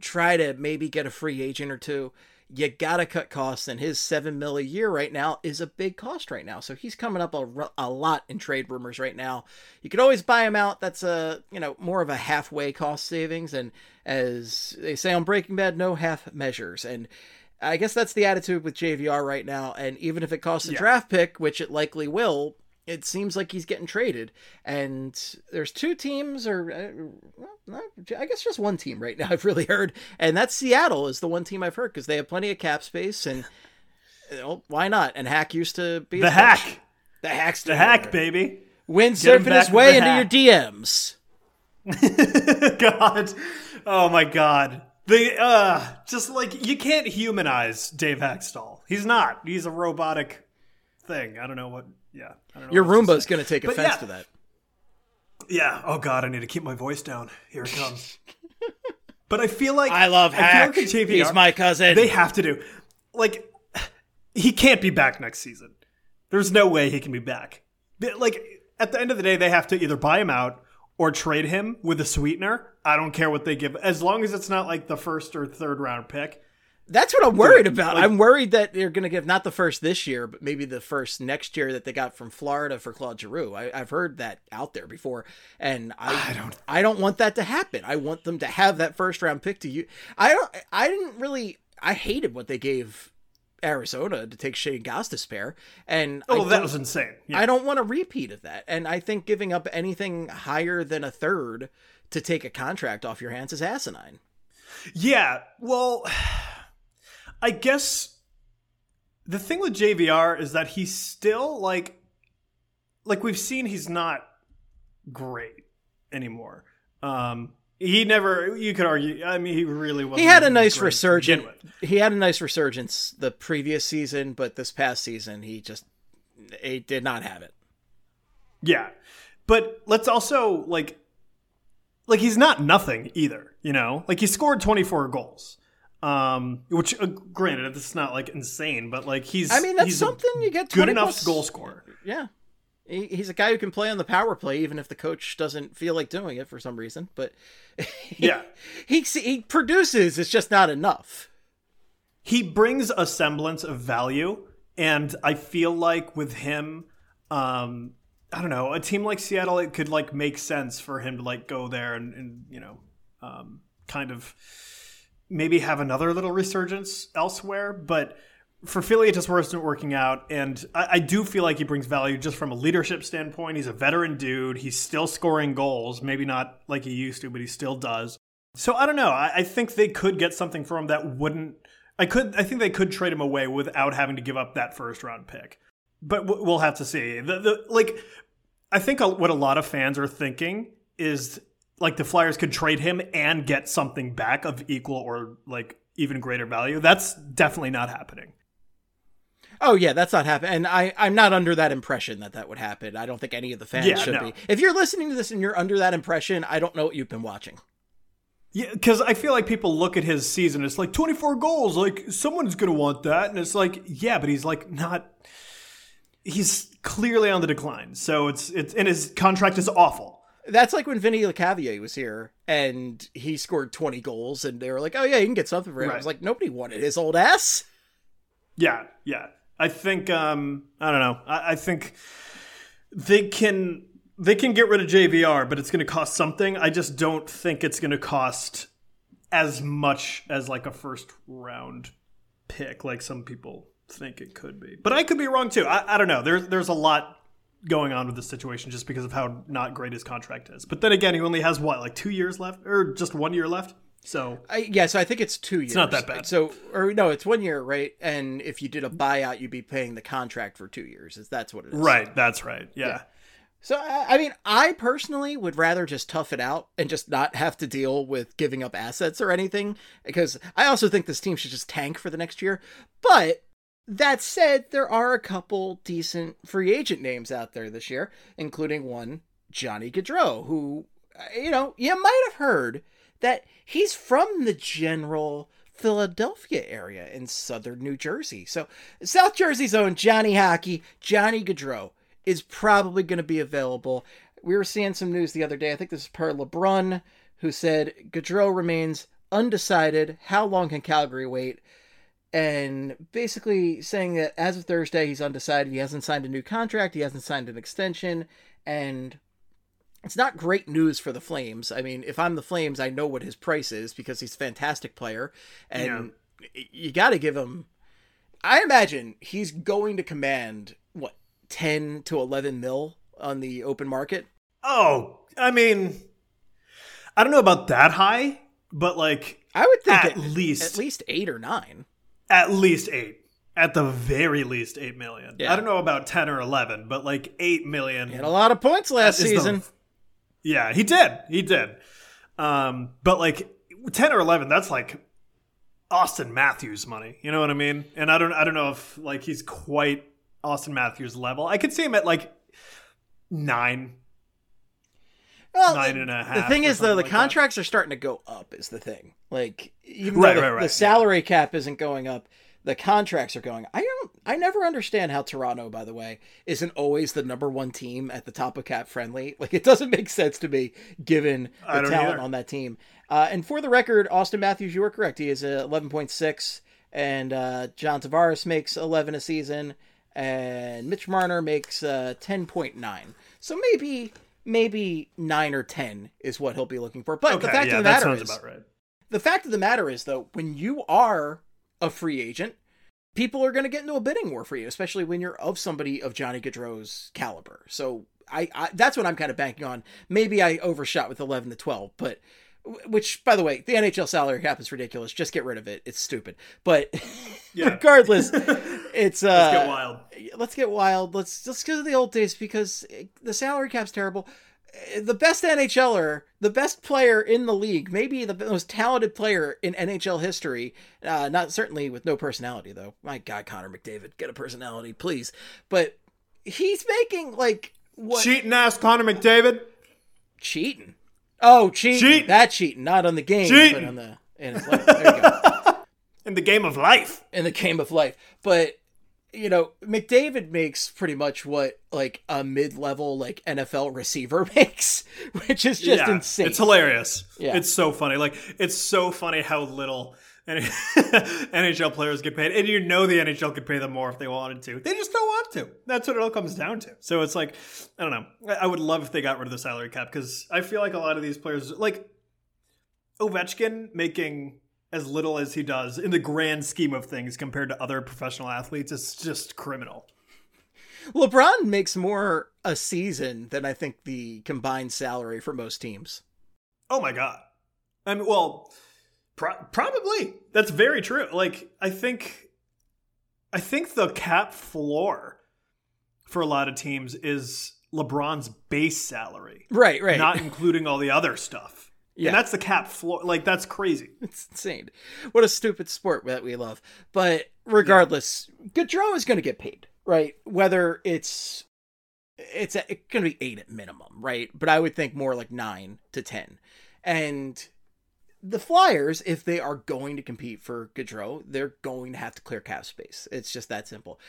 try to maybe get a free agent or two, you got to cut costs. And his seven mil a year right now is a big cost right now. So he's coming up a, a lot in trade rumors right now. You could always buy him out. That's a, you know, more of a halfway cost savings. And as they say on Breaking Bad, no half measures. And I guess that's the attitude with JVR right now. And even if it costs a Yeah. draft pick, which it likely will, it seems like he's getting traded. And there's two teams, or uh, well, I guess just one team right now. I've really heard, and that's Seattle is the one team I've heard because they have plenty of cap space and. you know, why not? And Hack used to be The hack, coach. The hack's the hack, baby. Wind surfing his way into the your. DMs. God, oh my God. The uh, just like you can't humanize Dave Hakstol. He's not. He's a robotic thing. I don't know what. Yeah, I don't know Your what else to Roomba's going to take But offense yeah. to that. Yeah. Oh God, I need to keep my voice down. Here it comes. but I feel like I love I feel Hack. like the JVR He's my cousin. They have to do. Like, he can't be back next season. There's no way he can be back. Like, at the end of the day, they have to either buy him out or trade him with a sweetener. I don't care what they give, as long as it's not like the first or third round pick. That's what I'm worried about. Like- I'm worried that they're going to give not the first this year, but maybe the first next year that they got from Florida for Claude Giroux. I, I've heard that out there before, and I, I don't. I don't want that to happen. I want them to have that first round pick to you. I don't. I didn't really. I hated what they gave Arizona to take Shane Gostisbehere, and I Oh, that was insane. Yeah. I don't want a repeat of that. And I think giving up anything higher than a third to take a contract off your hands is asinine. Yeah, well, I guess the thing with JVR is that he's still like, like we've seen, he's not great anymore. Um, he never. You could argue. I mean, he really was. He had a nice resurgence. He had a nice resurgence the previous season, but this past season he just he did not have it. Yeah, but let's also like, like he's not nothing either. You know, like he scored twenty four goals. Um, which uh, granted, is not like insane, but like he's. I mean, that's something you get good enough plus- goal scorer. Yeah. He, he's a guy who can play on the power play even if the coach doesn't feel like doing it for some reason, but Yeah. he he produces, it's just not enough. he brings a semblance of value and i feel like with him um i don't know a team like seattle it could like make sense for him to like go there and, and you know um kind of maybe have another little resurgence elsewhere but for Philly, it just wasn't working out, and I, I do feel like he brings value just from a leadership standpoint. He's a veteran dude. He's still scoring goals, maybe not like he used to, but he still does. So I don't know. I, I think they could get something for him that wouldn't. I could. I think they could trade him away without having to give up that first round pick. But we'll have to see. The, the like, I think what a lot of fans are thinking is like the Flyers could trade him and get something back of equal or like even greater value. That's definitely not happening. Oh yeah, that's not happening, and I I'm not under that impression that that would happen. I don't think any of the fans Yeah, should no. be. If you're listening to this and you're under that impression, I don't know what you've been watching. Yeah, because I feel like people look at his season, it's like 24 goals, like someone's gonna want that, and it's like, yeah, but he's like not. He's clearly on the decline, so it's it's and his contract is awful. That's like when Vinny Lecavalier was here and he scored 20 goals, and they were like, "Oh yeah, you can get something for him." I was like, nobody wanted his old ass. Yeah, yeah. I think um I don't know. I, I think they can they can get rid of JVR, but it's going to cost something. I just don't think it's going to cost as much as like a first round pick, like some people think it could be. But I could be wrong too. I, I don't know. There's there's a lot going on with this situation just because of how not great his contract is. But then again, he only has what like two years left or just one year left. So I, yeah, so I think it's two years. It's not that bad. So, or no, it's one year, right? And if you did a buyout, you'd be paying the contract for two years. Is that's what it is? right, that's right. Yeah. Yeah. So, I I mean, I personally would rather just tough it out and just not have to deal with giving up assets or anything, because I also think this team should just tank for the next year. But that said, there are a couple decent free agent names out there this year, including one, Johnny Gaudreau, who, you know, you might have heard that he's from the general Philadelphia area in southern New Jersey. So, South Jersey's own Johnny Hockey, Johnny Gaudreau, is probably going to be available. We were seeing some news the other day. I think this is per LeBrun, who said Gaudreau remains undecided. How long can Calgary wait? And basically saying that as of Thursday, he's undecided. He hasn't signed a new contract. He hasn't signed an extension. And it's not great news for the Flames. I mean, if I'm the Flames, I know what his price is because he's a fantastic player. And you got to give him. I imagine he's going to command, what, 10 to 11 mil on the open market? Oh, I mean, I don't know about that high, but like I would think At at, least. at least eight or nine. At least eight. At the very least, eight million. Yeah. I don't know about ten or eleven, but like eight million. He had a lot of points last is the- season. Yeah, he did. He did. Um, but like ten or eleven, that's like Auston Matthews money. You know what I mean? And I don't I don't know if like he's quite Auston Matthews level. I could see him at like nine. Well, nine and a The thing is, though, the like that. contracts are starting to go up. Is the thing. Like, even Right, though the, right, right, the yeah. salary cap isn't going up, the contracts are going. I don't. I never understand how Toronto, by the way, isn't always the number one team at the top of cap friendly. Like, it doesn't make sense to me given the talent either. on that team. Uh, and for the record, Auston Matthews, you were correct. He is eleven point six, and uh, John Tavares makes eleven a season, and Mitch Marner makes uh, ten point nine. So maybe maybe nine or ten is what he'll be looking for. But Okay, the fact yeah, of the matter is, about right. the fact of the matter is though, when you are a free agent, people are going to get into a bidding war for you, especially when you're of somebody of Johnny Gaudreau's caliber. So I, I that's what I'm kind of banking on. Maybe I overshot with 11 to 12, but which by the way, the NHL salary cap is ridiculous. Just get rid of it. It's stupid. But Yeah. regardless, it's uh Let's get wild. let's get wild. Let's let's go to the old days because the salary cap's terrible. Uh, The best NHLer, the best player in the league, maybe the most talented player in NHL history. Uh, not certainly with no personality though. My God, Connor McDavid, get a personality, please. But he's making like what Cheating ass Connor McDavid. cheating? Oh, cheating! Cheating. That cheating, not on the game, but Cheating. on the in his life. There you go. In the game of life. in the game of life. But you know, McDavid makes pretty much what like a mid-level like NFL receiver makes, which is just Yeah, insane. It's hilarious. Yeah. It's so funny. Like it's so funny how little NHL players get paid, and you know the NHL could pay them more if they wanted to. They just don't want to. That's what it all comes down to. So it's like, I don't know. I- would love if they got rid of the salary cap because I feel like a lot of these players, like Ovechkin, making as little as he does in the grand scheme of things compared to other professional athletes, is just criminal. LeBron makes more a season than I think the combined salary for most teams. Oh my god. I mean, well, pro- probably that's very true. Like, I think, I think the cap floor for a lot of teams is LeBron's base salary, Right, right. not including all the other stuff. Yeah. and that's the cap floor. Like, that's crazy. It's insane. What a stupid sport that we love. But regardless, Gaudreau is going to get paid, right? Whether it's it's, it's going to be eight at minimum, right? But I would think more like nine to ten. And the Flyers, if they are going to compete for Gaudreau, they're going to have to clear cap space. It's just that simple.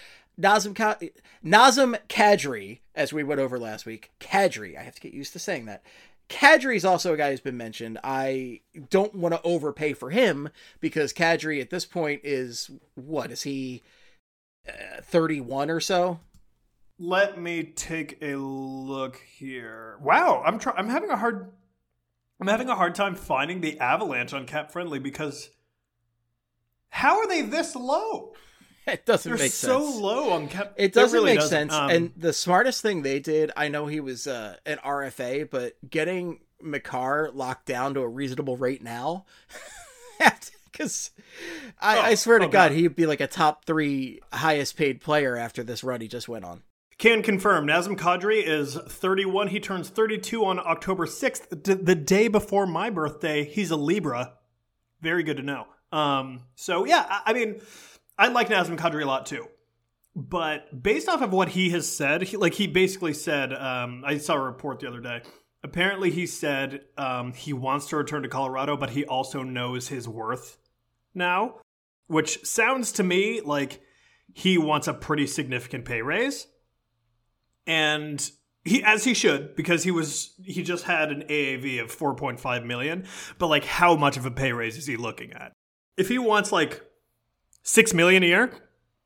Nazem Ka- Nazem Kadri, as we went over last week, Kadri. I have to get used to saying that. Kadri is also a guy who's been mentioned. I don't want to overpay for him because Kadri at this point is what is he, uh, thirty-one or so? Let me take a look here. Wow, I'm try- I'm having a hard I'm having a hard time finding the Avalanche on Cap Friendly because how are they this low? It doesn't They're make so sense. low on Cap. It doesn't really make doesn't. sense. Um, and the smartest thing they did, I know he was uh, an RFA, but getting Makar locked down to a reasonable rate now. Because I, Oh, I swear to oh, God, God. he'd be like a top three highest paid player after this run he just went on. Can confirm Nazem Kadri is 31. He turns 32 on October 6th, d- the day before my birthday. He's a Libra. Very good to know. Um, so yeah, I, I mean, I like Nazem Kadri a lot too. But based off of what he has said, he, like he basically said, um, I saw a report the other day. Apparently, he said um, he wants to return to Colorado, but he also knows his worth now, which sounds to me like he wants a pretty significant pay raise and he as he should because he was he just had an AAV of 4.5 million but like how much of a pay raise is he looking at? If he wants like 6 million a year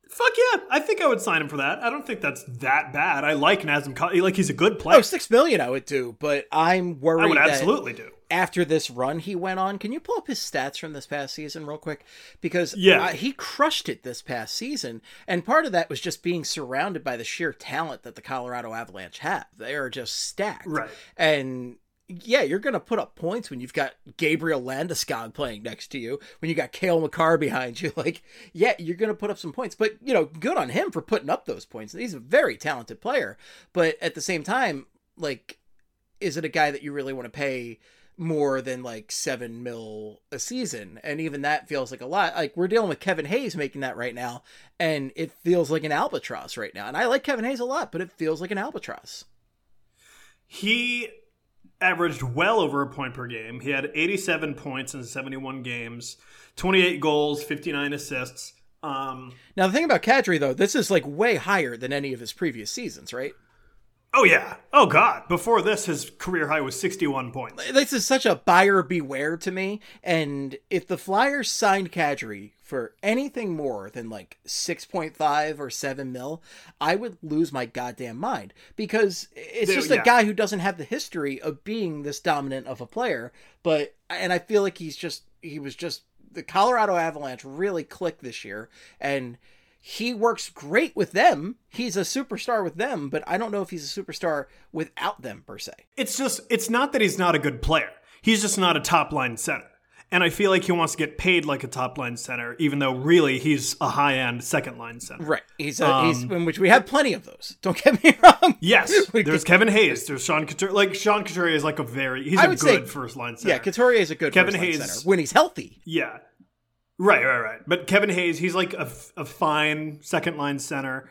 fuck yeah I think I would sign him for that I don't think that's that bad I like Nazem Ka- like he's a good player Oh, six million I would do, but I'm worried I would absolutely do after this run he went on. Can you pull up his stats from this past season real quick? Because Yeah. uh, he crushed it this past season, and part of that was just being surrounded by the sheer talent that the Colorado Avalanche have. They are just stacked, Right. And yeah, you're going to put up points when you've got Gabriel Landeskog playing next to you, when you got Cale Makar behind you. Like, yeah, you're going to put up some points. But, you know, good on him for putting up those points. He's a very talented player. But at the same time, like, is it a guy that you really want to pay more than like seven mil a season? And even that feels like a lot. Like, we're dealing with Kevin Hayes making that right now, and it feels like an albatross right now. And I like Kevin Hayes a lot, but it feels like an albatross. he averaged well over a point per game he had 87 points in 71 games 28 goals 59 assists um Now, the thing about Kadri, though, this is like way higher than any of his previous seasons, right? Oh yeah. Oh god. Before this, his career high was 61 points. This is such a buyer beware to me. And if the Flyers signed Kadri for anything more than like 6.5 or 7 mil, I would lose my goddamn mind because it's just a guy who doesn't have the history of being this dominant of a player. But, and I feel like he's just, he was just, the Colorado Avalanche really clicked this year. And, he works great with them. He's a superstar with them, but I don't know if he's a superstar without them per se. It's just it's not that he's not a good player. He's just not a top line center. And I feel like he wants to get paid like a top line center, even though really he's a high end second line center. Right. He's a, he's Um, in which we have plenty of those. Don't get me wrong. Yes. There's Kevin Hayes. There's Sean Couturier. Like Sean Couturier is like a very he's I a would say- good first line center. Yeah, Couturier is a good Kevin Hayes- center when he's healthy. Yeah. Right, right, right. But Kevin Hayes, he's like a, a fine second line center.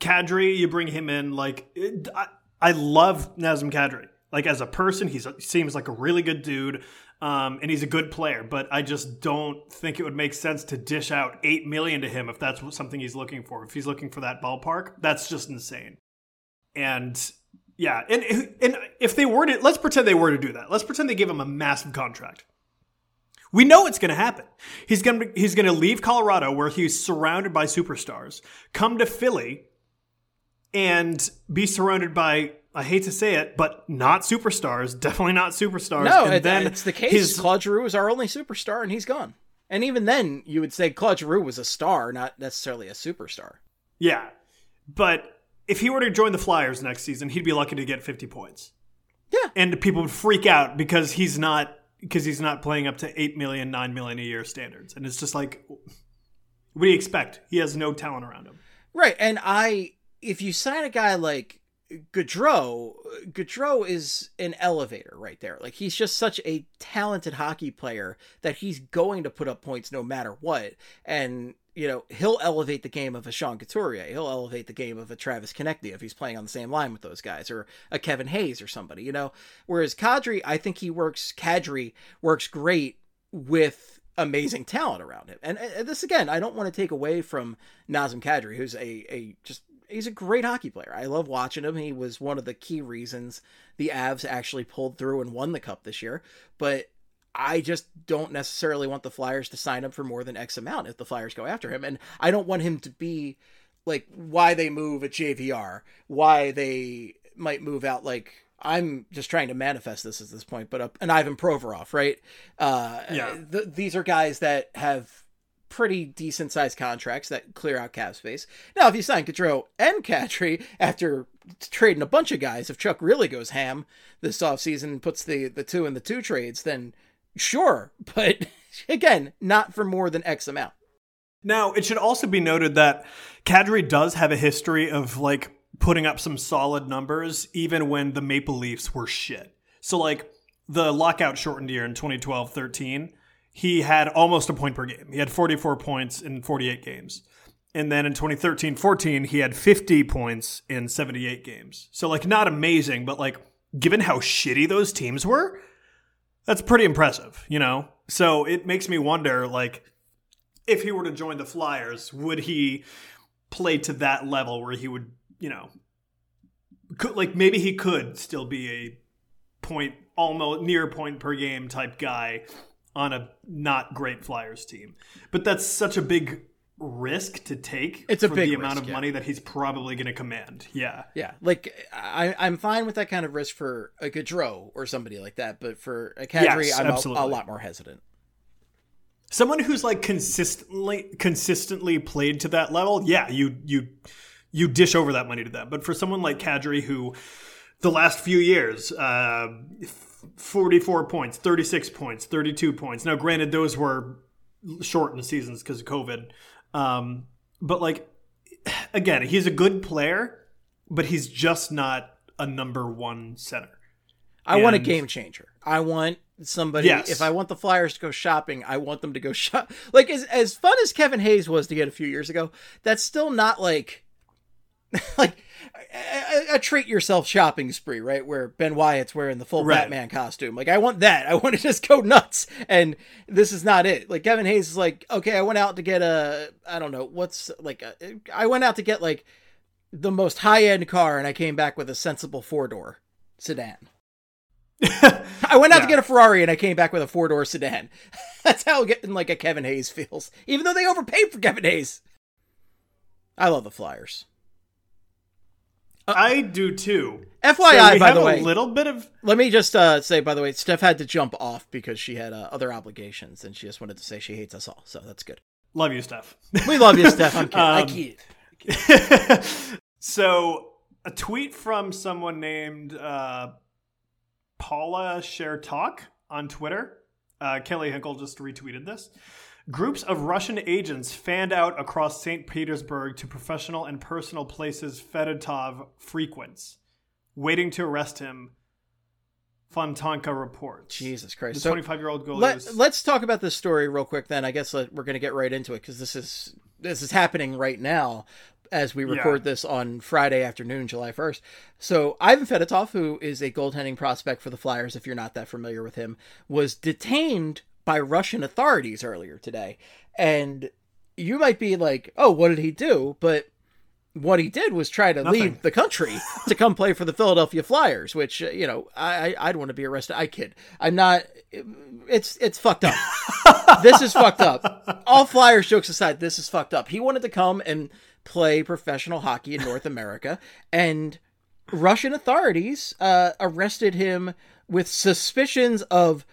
Kadri, you bring him in. Like, it, I, I love Nazem Kadri. Like, as a person, he seems like a really good dude. Um, and he's a good player, but I just don't think it would make sense to dish out eight million to him if that's something he's looking for. If he's looking for that ballpark, that's just insane. And yeah, and and if they were to, let's pretend they were to do that. Let's pretend they give him a massive contract. We know it's going to happen. He's going to he's going to leave Colorado where he's surrounded by superstars, come to Philly and be surrounded by I hate to say it, but not superstars, definitely not superstars. No, and it, then it's the case. his- Claude Giroux is our only superstar, and he's gone. And even then, you would say Claude Giroux was a star, not necessarily a superstar. yeah. But if he were to join the Flyers next season, he'd be lucky to get 50 points. Yeah. And people would freak out because he's not because he's not playing up to 8 million, 9 million a year standards. And it's just like what do you expect? He has no talent around him. Right, and I if you sign a guy like Gaudreau, Gaudreau is an elevator right there. Like he's just such a talented hockey player that he's going to put up points no matter what. And you know he'll elevate the game of a Sean Couturier. He'll elevate the game of a Travis Konecny if he's playing on the same line with those guys, or a Kevin Hayes or somebody. You know, whereas Kadri, I think he works. Kadri works great with amazing talent around him. And, and this again, I don't want to take away from Nazem Kadri, who's a a just he's a great hockey player. I love watching him. He was one of the key reasons the Avs actually pulled through and won the cup this year. But I just don't necessarily want the Flyers to sign him for more than X amount if the Flyers go after him. And I don't want him to be like why they move at JVR, why they might move out like I'm just trying to manifest this at this point, but uh, an Ivan Provorov, right? Uh, Yeah. th- these are guys that have pretty decent sized contracts that clear out cap space. Now, if you sign Gaudreau and Kadri after trading a bunch of guys, if Chuck really goes ham this offseason and puts the, the two in the two trades, then sure. But again, not for more than X amount. Now, it should also be noted that Kadri does have a history of like putting up some solid numbers even when the Maple Leafs were shit. So like the lockout shortened year in 2012-13, he had almost a point per game. He had 44 points in 48 games. And then in 2013-14, he had 50 points in 78 games. So like not amazing, but like given how shitty those teams were, that's pretty impressive, you know? So it makes me wonder like if he were to join the Flyers, would he play to that level where he would, you know, could, like maybe he could still be a point almost near point per game type guy on a not great Flyers team. But that's such a big risk to take It's a for big the amount of yeah. money that he's probably going to command. Yeah. Yeah, like I, I'm fine with that kind of risk for a Gaudreau or somebody like that, but for a Kadri, Yes, I'm a, a lot more hesitant. someone who's like consistently consistently played to that level, yeah, you you you dish over that money to them. But for someone like Kadri, who the last few years, uh, forty four points, thirty six points, thirty two points. Now, granted, those were shortened seasons because of COVID, um, but like again, he's a good player, but he's just not a number one center. I want a game changer. I want somebody. Yes. If I want the Flyers to go shopping, I want them to go shop. Like as as fun as Kevin Hayes was to get a few years ago, that's still not like like a, a, treat yourself shopping spree, right? Where Ben Wyatt's wearing the full Right. Batman costume. Like I want that. I want to just go nuts. And this is not it. Like Kevin Hayes is like, okay, I went out to get a I don't know what's like a, I went out to get like the most high end car, and I came back with a sensible four door sedan. I went out to get a Ferrari and I came back with a four door sedan. That's how getting like a Kevin Hayes feels, even though they overpaid for Kevin Hayes. I love the Flyers. I do too. FYI, So we by have the a little bit of let me just uh, say, by the way, Steph had to jump off because she had uh, other obligations, and she just wanted to say she hates us all. So that's good. love you, Steph. We love you, Steph. I'm kidding. I Um, kid. so a tweet from someone named uh, Paula Share Talk on Twitter. Uh, Kelly Hinkle just retweeted this. Groups of Russian agents fanned out across St. Petersburg to professional and personal places Fedotov frequents, waiting to arrest him. Fontanka reports. Jesus Christ. So 25 year old goalie let, was- let's talk about this story real quick. Then I guess we're going to get right into it because this is this is happening right now as we record Yeah. this on Friday afternoon, July first. So Ivan Fedotov, who is a goaltending prospect for the Flyers, if you're not that familiar with him, was detained by Russian authorities earlier today, and you might be like, "Oh, what did he do?" But what he did was try to Nothing. leave the country to come play for the Philadelphia Flyers, which uh, you know I I- I'd want to be arrested. I kid. I'm not. It's it's fucked up. this is fucked up. All Flyers jokes aside, this is fucked up. He wanted to come and play professional hockey in North America, and Russian authorities uh, arrested him with suspicions of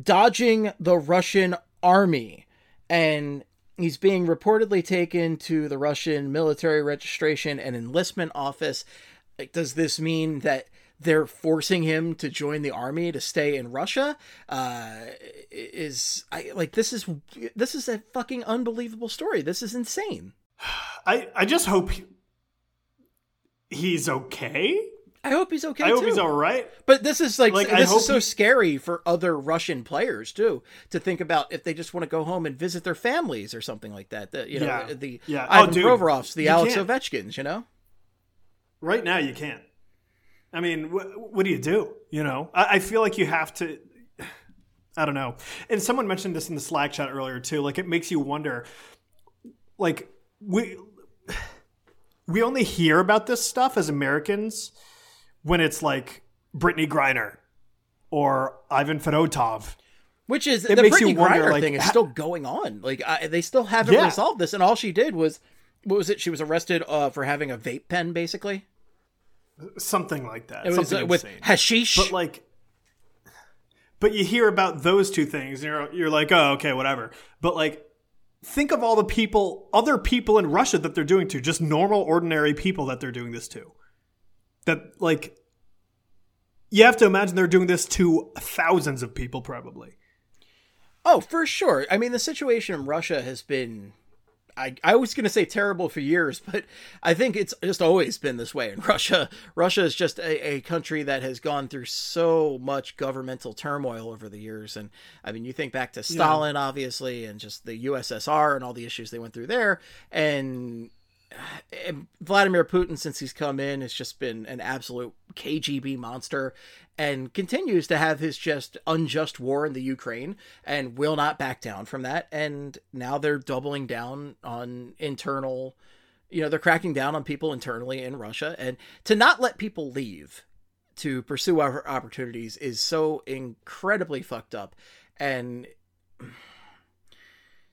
dodging the Russian army. And he's being reportedly taken to the Russian military registration and enlistment office. Like, does this mean that they're forcing him to join the army to stay in Russia? Uh, is I like this is this is a fucking unbelievable story. This is insane. I, I just hope he's okay. I hope he's okay. I hope too. he's all right. But this is like, Like, this is so he- scary for other Russian players too to think about if they just want to go home and visit their families or something like that. The, you know, Yeah. the Yeah. Oh, Ivan dude, Provorovs, the Alex can't. Ovechkins. You know, Right now, you can't. I mean, wh- what do you do? You know, I, I feel like you have to. I don't know. And someone mentioned this in the Slack chat earlier too. Like, it makes you wonder. Like, we we only hear about this stuff as Americans when it's like Brittney Griner or Ivan Fedotov. which is It the makes you Brittney wonder, Griner like, thing is still going on. Like I, they still haven't Yeah. resolved this, and all she did was what was it? She was arrested uh, for having a vape pen, basically. Something like that. It was Something uh, with hashish. but like but you hear about those two things and you're, you're like oh okay whatever but like think of all the people, other people in Russia that they're doing to, just normal, ordinary people that they're doing this to. That, like, you have to imagine they're doing this to thousands of people, probably. Oh, for sure. I mean, the situation in Russia has been. I, I was going to say terrible for years, but I think it's just always been this way in Russia. Russia is just a, a country that has gone through so much governmental turmoil over the years. And I mean, you think back to Stalin, obviously, and just the USSR and all the issues they went through there. And Vladimir Putin, since he's come in, has just been an absolute KGB monster and continues to have his just unjust war in the Ukraine and will not back down from that. And now they're doubling down on internal, you know, they're cracking down on people internally in Russia. And to not let people leave to pursue our opportunities is so incredibly fucked up. And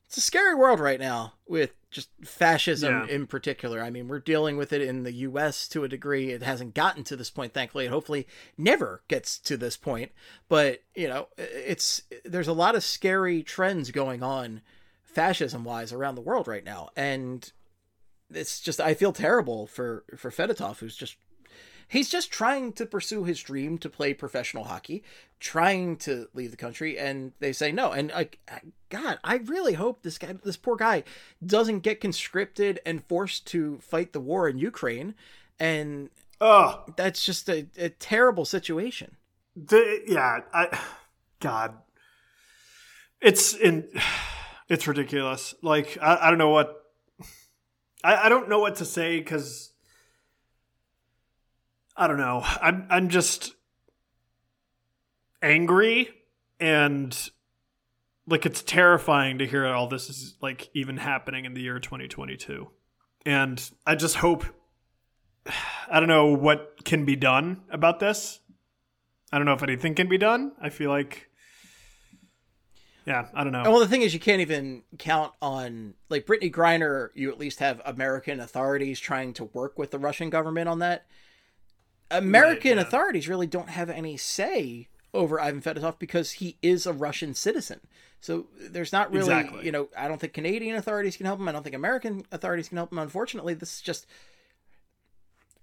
it's a scary world right now with just fascism Yeah. in particular. I mean, we're dealing with it in the US to a degree. It hasn't gotten to this point, thankfully, and hopefully never gets to this point. But, you know, it's there's a lot of scary trends going on fascism wise around the world right now. And it's just I feel terrible for for Fedotov who's just he's just trying to pursue his dream to play professional hockey, trying to leave the country, and they say no. And like, God, I really hope this guy, this poor guy, doesn't get conscripted and forced to fight the war in Ukraine, and oh, that's just a, a terrible situation. The, yeah, I, God, it's in, it's ridiculous. Like I, I don't know what, I, I don't know what to say because I don't know. I'm I'm just angry and like it's terrifying to hear all this is like even happening in the year 2022, and I just hope. I don't know what can be done about this. I don't know if anything can be done. I feel like, yeah, I don't know. Well, the thing is, you can't even count on like Brittney Griner. You at least have American authorities trying to work with the Russian government on that. American yeah. authorities really don't have any say over Ivan Fedotov because he is a Russian citizen. So there's not really, Exactly. you know, I don't think Canadian authorities can help him. I don't think American authorities can help him. Unfortunately, this is just.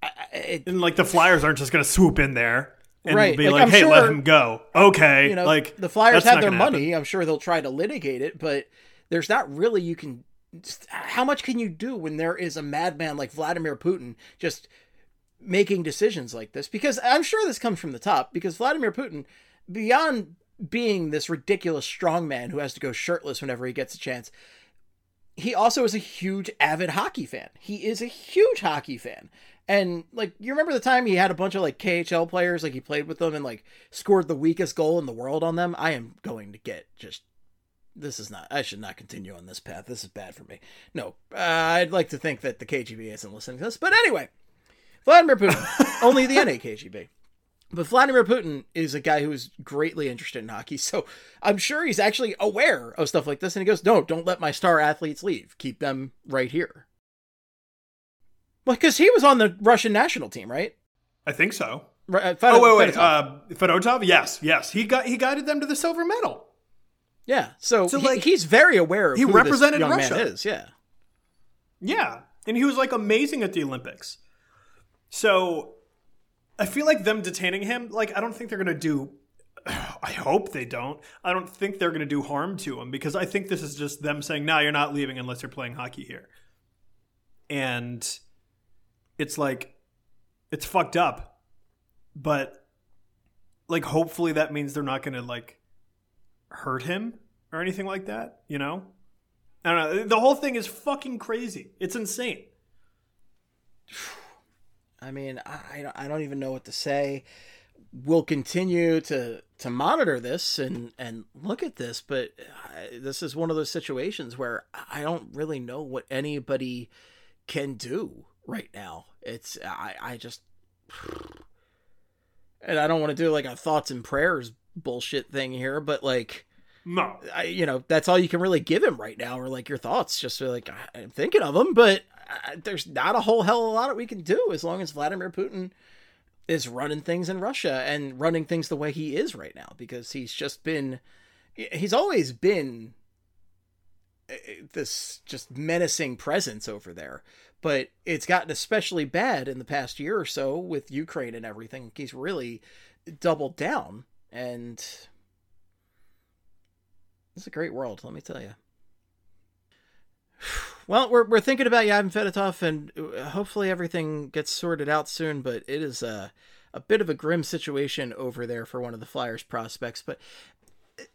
I, it, and like the Flyers aren't just going to swoop in there and Right, be like, like, "Hey, sure- let him go." Okay, you know, like the Flyers have their gonna happen. money. I'm sure they'll try to litigate it, but there's not really you can. How much can you do when there is a madman like Vladimir Putin just making decisions like this? Because I'm sure this comes from the top. Because Vladimir Putin, beyond being this ridiculous strongman who has to go shirtless whenever he gets a chance, he also is a huge avid hockey fan. He is a huge hockey fan. And like you remember the time he had a bunch of like KHL players, like he played with them and like scored the weakest goal in the world on them. I am going to get just this is not I should not continue on this path. This is bad for me. No, uh, I'd like to think that the KGB isn't listening to this. But anyway, Vladimir Putin, only the NAKGB. But Vladimir Putin is a guy who is greatly interested in hockey, so I'm sure he's actually aware of stuff like this. And he goes, "No, don't let my star athletes leave. Keep them right here." Well, because he was on the Russian national team, right? I think so. Right, uh, Oh wait, wait. Fedotov. Uh, Fedotov? Yes, yes. He got he guided them to the silver medal. yeah. So, so, he- like, he's very aware of he who represented Russia. is. Yeah. Yeah, and he was like amazing at the Olympics. So I feel like them detaining him, like I don't think they're gonna do. I hope they don't. I don't think they're gonna do harm to him because I think this is just them saying, "No, you're not leaving unless you're playing hockey here." And it's like it's fucked up, but like hopefully that means they're not gonna like hurt him or anything like that. You know. I don't know. The whole thing is fucking crazy. It's insane. I mean, I, I don't- even know what to say. We'll continue to to monitor this and and look at this, but I, this is one of those situations where I don't really know what anybody can do right now. It's I I just and I don't want to do like a thoughts and prayers bullshit thing here, but like No. I, you know, that's all you can really give him right now, or like your thoughts. Just like, "I- I'm thinking of him, but there's not a whole hell of a lot we can do as long as Vladimir Putin is running things in Russia and running things the way he is right now, because he's just been, he's always been uh, this just menacing presence over there. But it's gotten especially bad in the past year or so with Ukraine and everything. He's really doubled down, and it's a great world, let me tell you. Well, we're we're thinking about Ivan Fedotov, and uh, hopefully everything gets sorted out soon. But it is a a bit of a grim situation over there for one of the Flyers prospects. But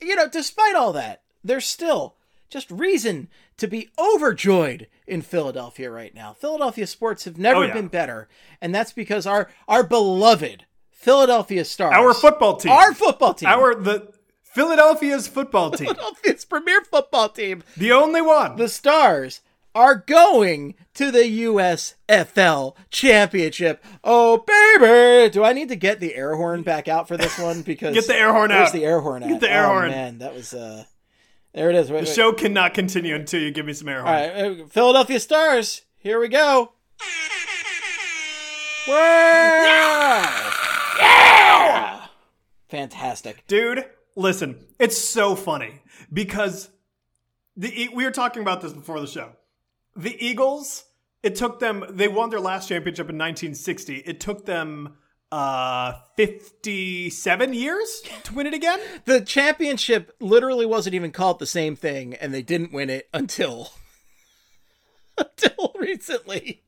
you know, despite all that, there's still just reason to be overjoyed in Philadelphia right now. Philadelphia sports have never Oh, yeah. been better, and that's because our our beloved Philadelphia Stars, Our football team. our football team, Our the Philadelphia's football team. Philadelphia's premier football team, the only one. the Stars are going to the USFL Championship. Oh baby, do I need to get the air horn back out for this one? Because Get the air horn Where's out. the air horn at? Get the air oh, horn. Man, that was uh, there it is. Wait, the wait. show cannot continue until you give me some air All horn. right, uh, Philadelphia Stars. Here we go. Wow! Yeah! Fantastic. Dude, listen, it's so funny because the we were talking about this before the show. The Eagles, it took them they won their last championship in 1960. It took them uh 57 years to win it again. The championship literally wasn't even called the same thing, and they didn't win it until until recently.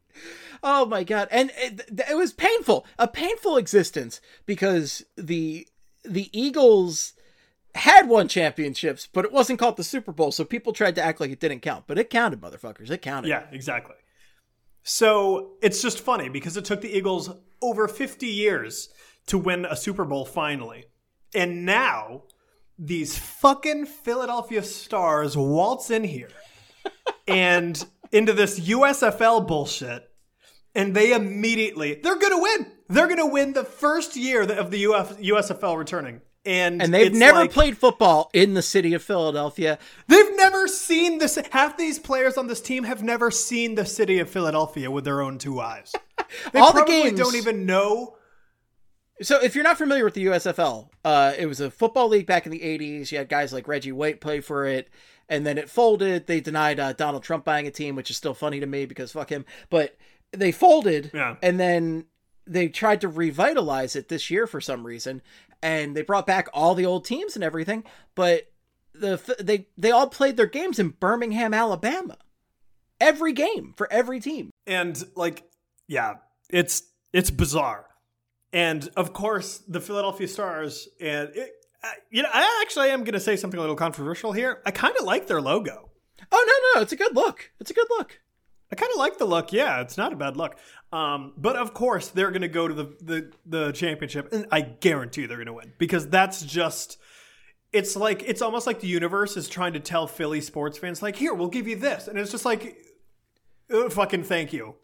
Oh my god! And it, it was painful, a painful existence because the the Eagles had won championships, but it wasn't called the Super Bowl, so people tried to act like it didn't count, but it counted, motherfuckers. It counted. Yeah, exactly. So it's just funny because it took the Eagles over 50 years to win a Super Bowl finally. And now these fucking Philadelphia Stars waltz in here and into this USFL bullshit. And they immediately, they're going to win. They're going to win the first year of the USFL returning. And, And they've never like- played football in the city of Philadelphia. They've never seen this. Half these players on this team have never seen the city of Philadelphia with their own two eyes. They All the games- don't even know. So if you're not familiar with the USFL, uh, it was a football league back in the 80s. You had guys like Reggie White play for it, and then it folded. They denied uh, Donald Trump buying a team, which is still funny to me because fuck him. But they folded, Yeah. and then they tried to revitalize it this year for some reason, and they brought back all the old teams and everything. But the they they all played their games in Birmingham, Alabama. Every game for every team. And like, yeah, it's it's bizarre. And of course, the Philadelphia Stars. And it, I, you know, I actually am going to say something a little controversial here. I kind of like their logo. Oh no no, it's a good look. It's a good look. I kind of like the look. Yeah, it's not a bad look. Um, but of course, they're going to go to the, the the championship, and I guarantee they're going to win because that's just. It's like it's almost like the universe is trying to tell Philly sports fans, like, here, we'll give you this, and it's just like, uh, fucking thank you.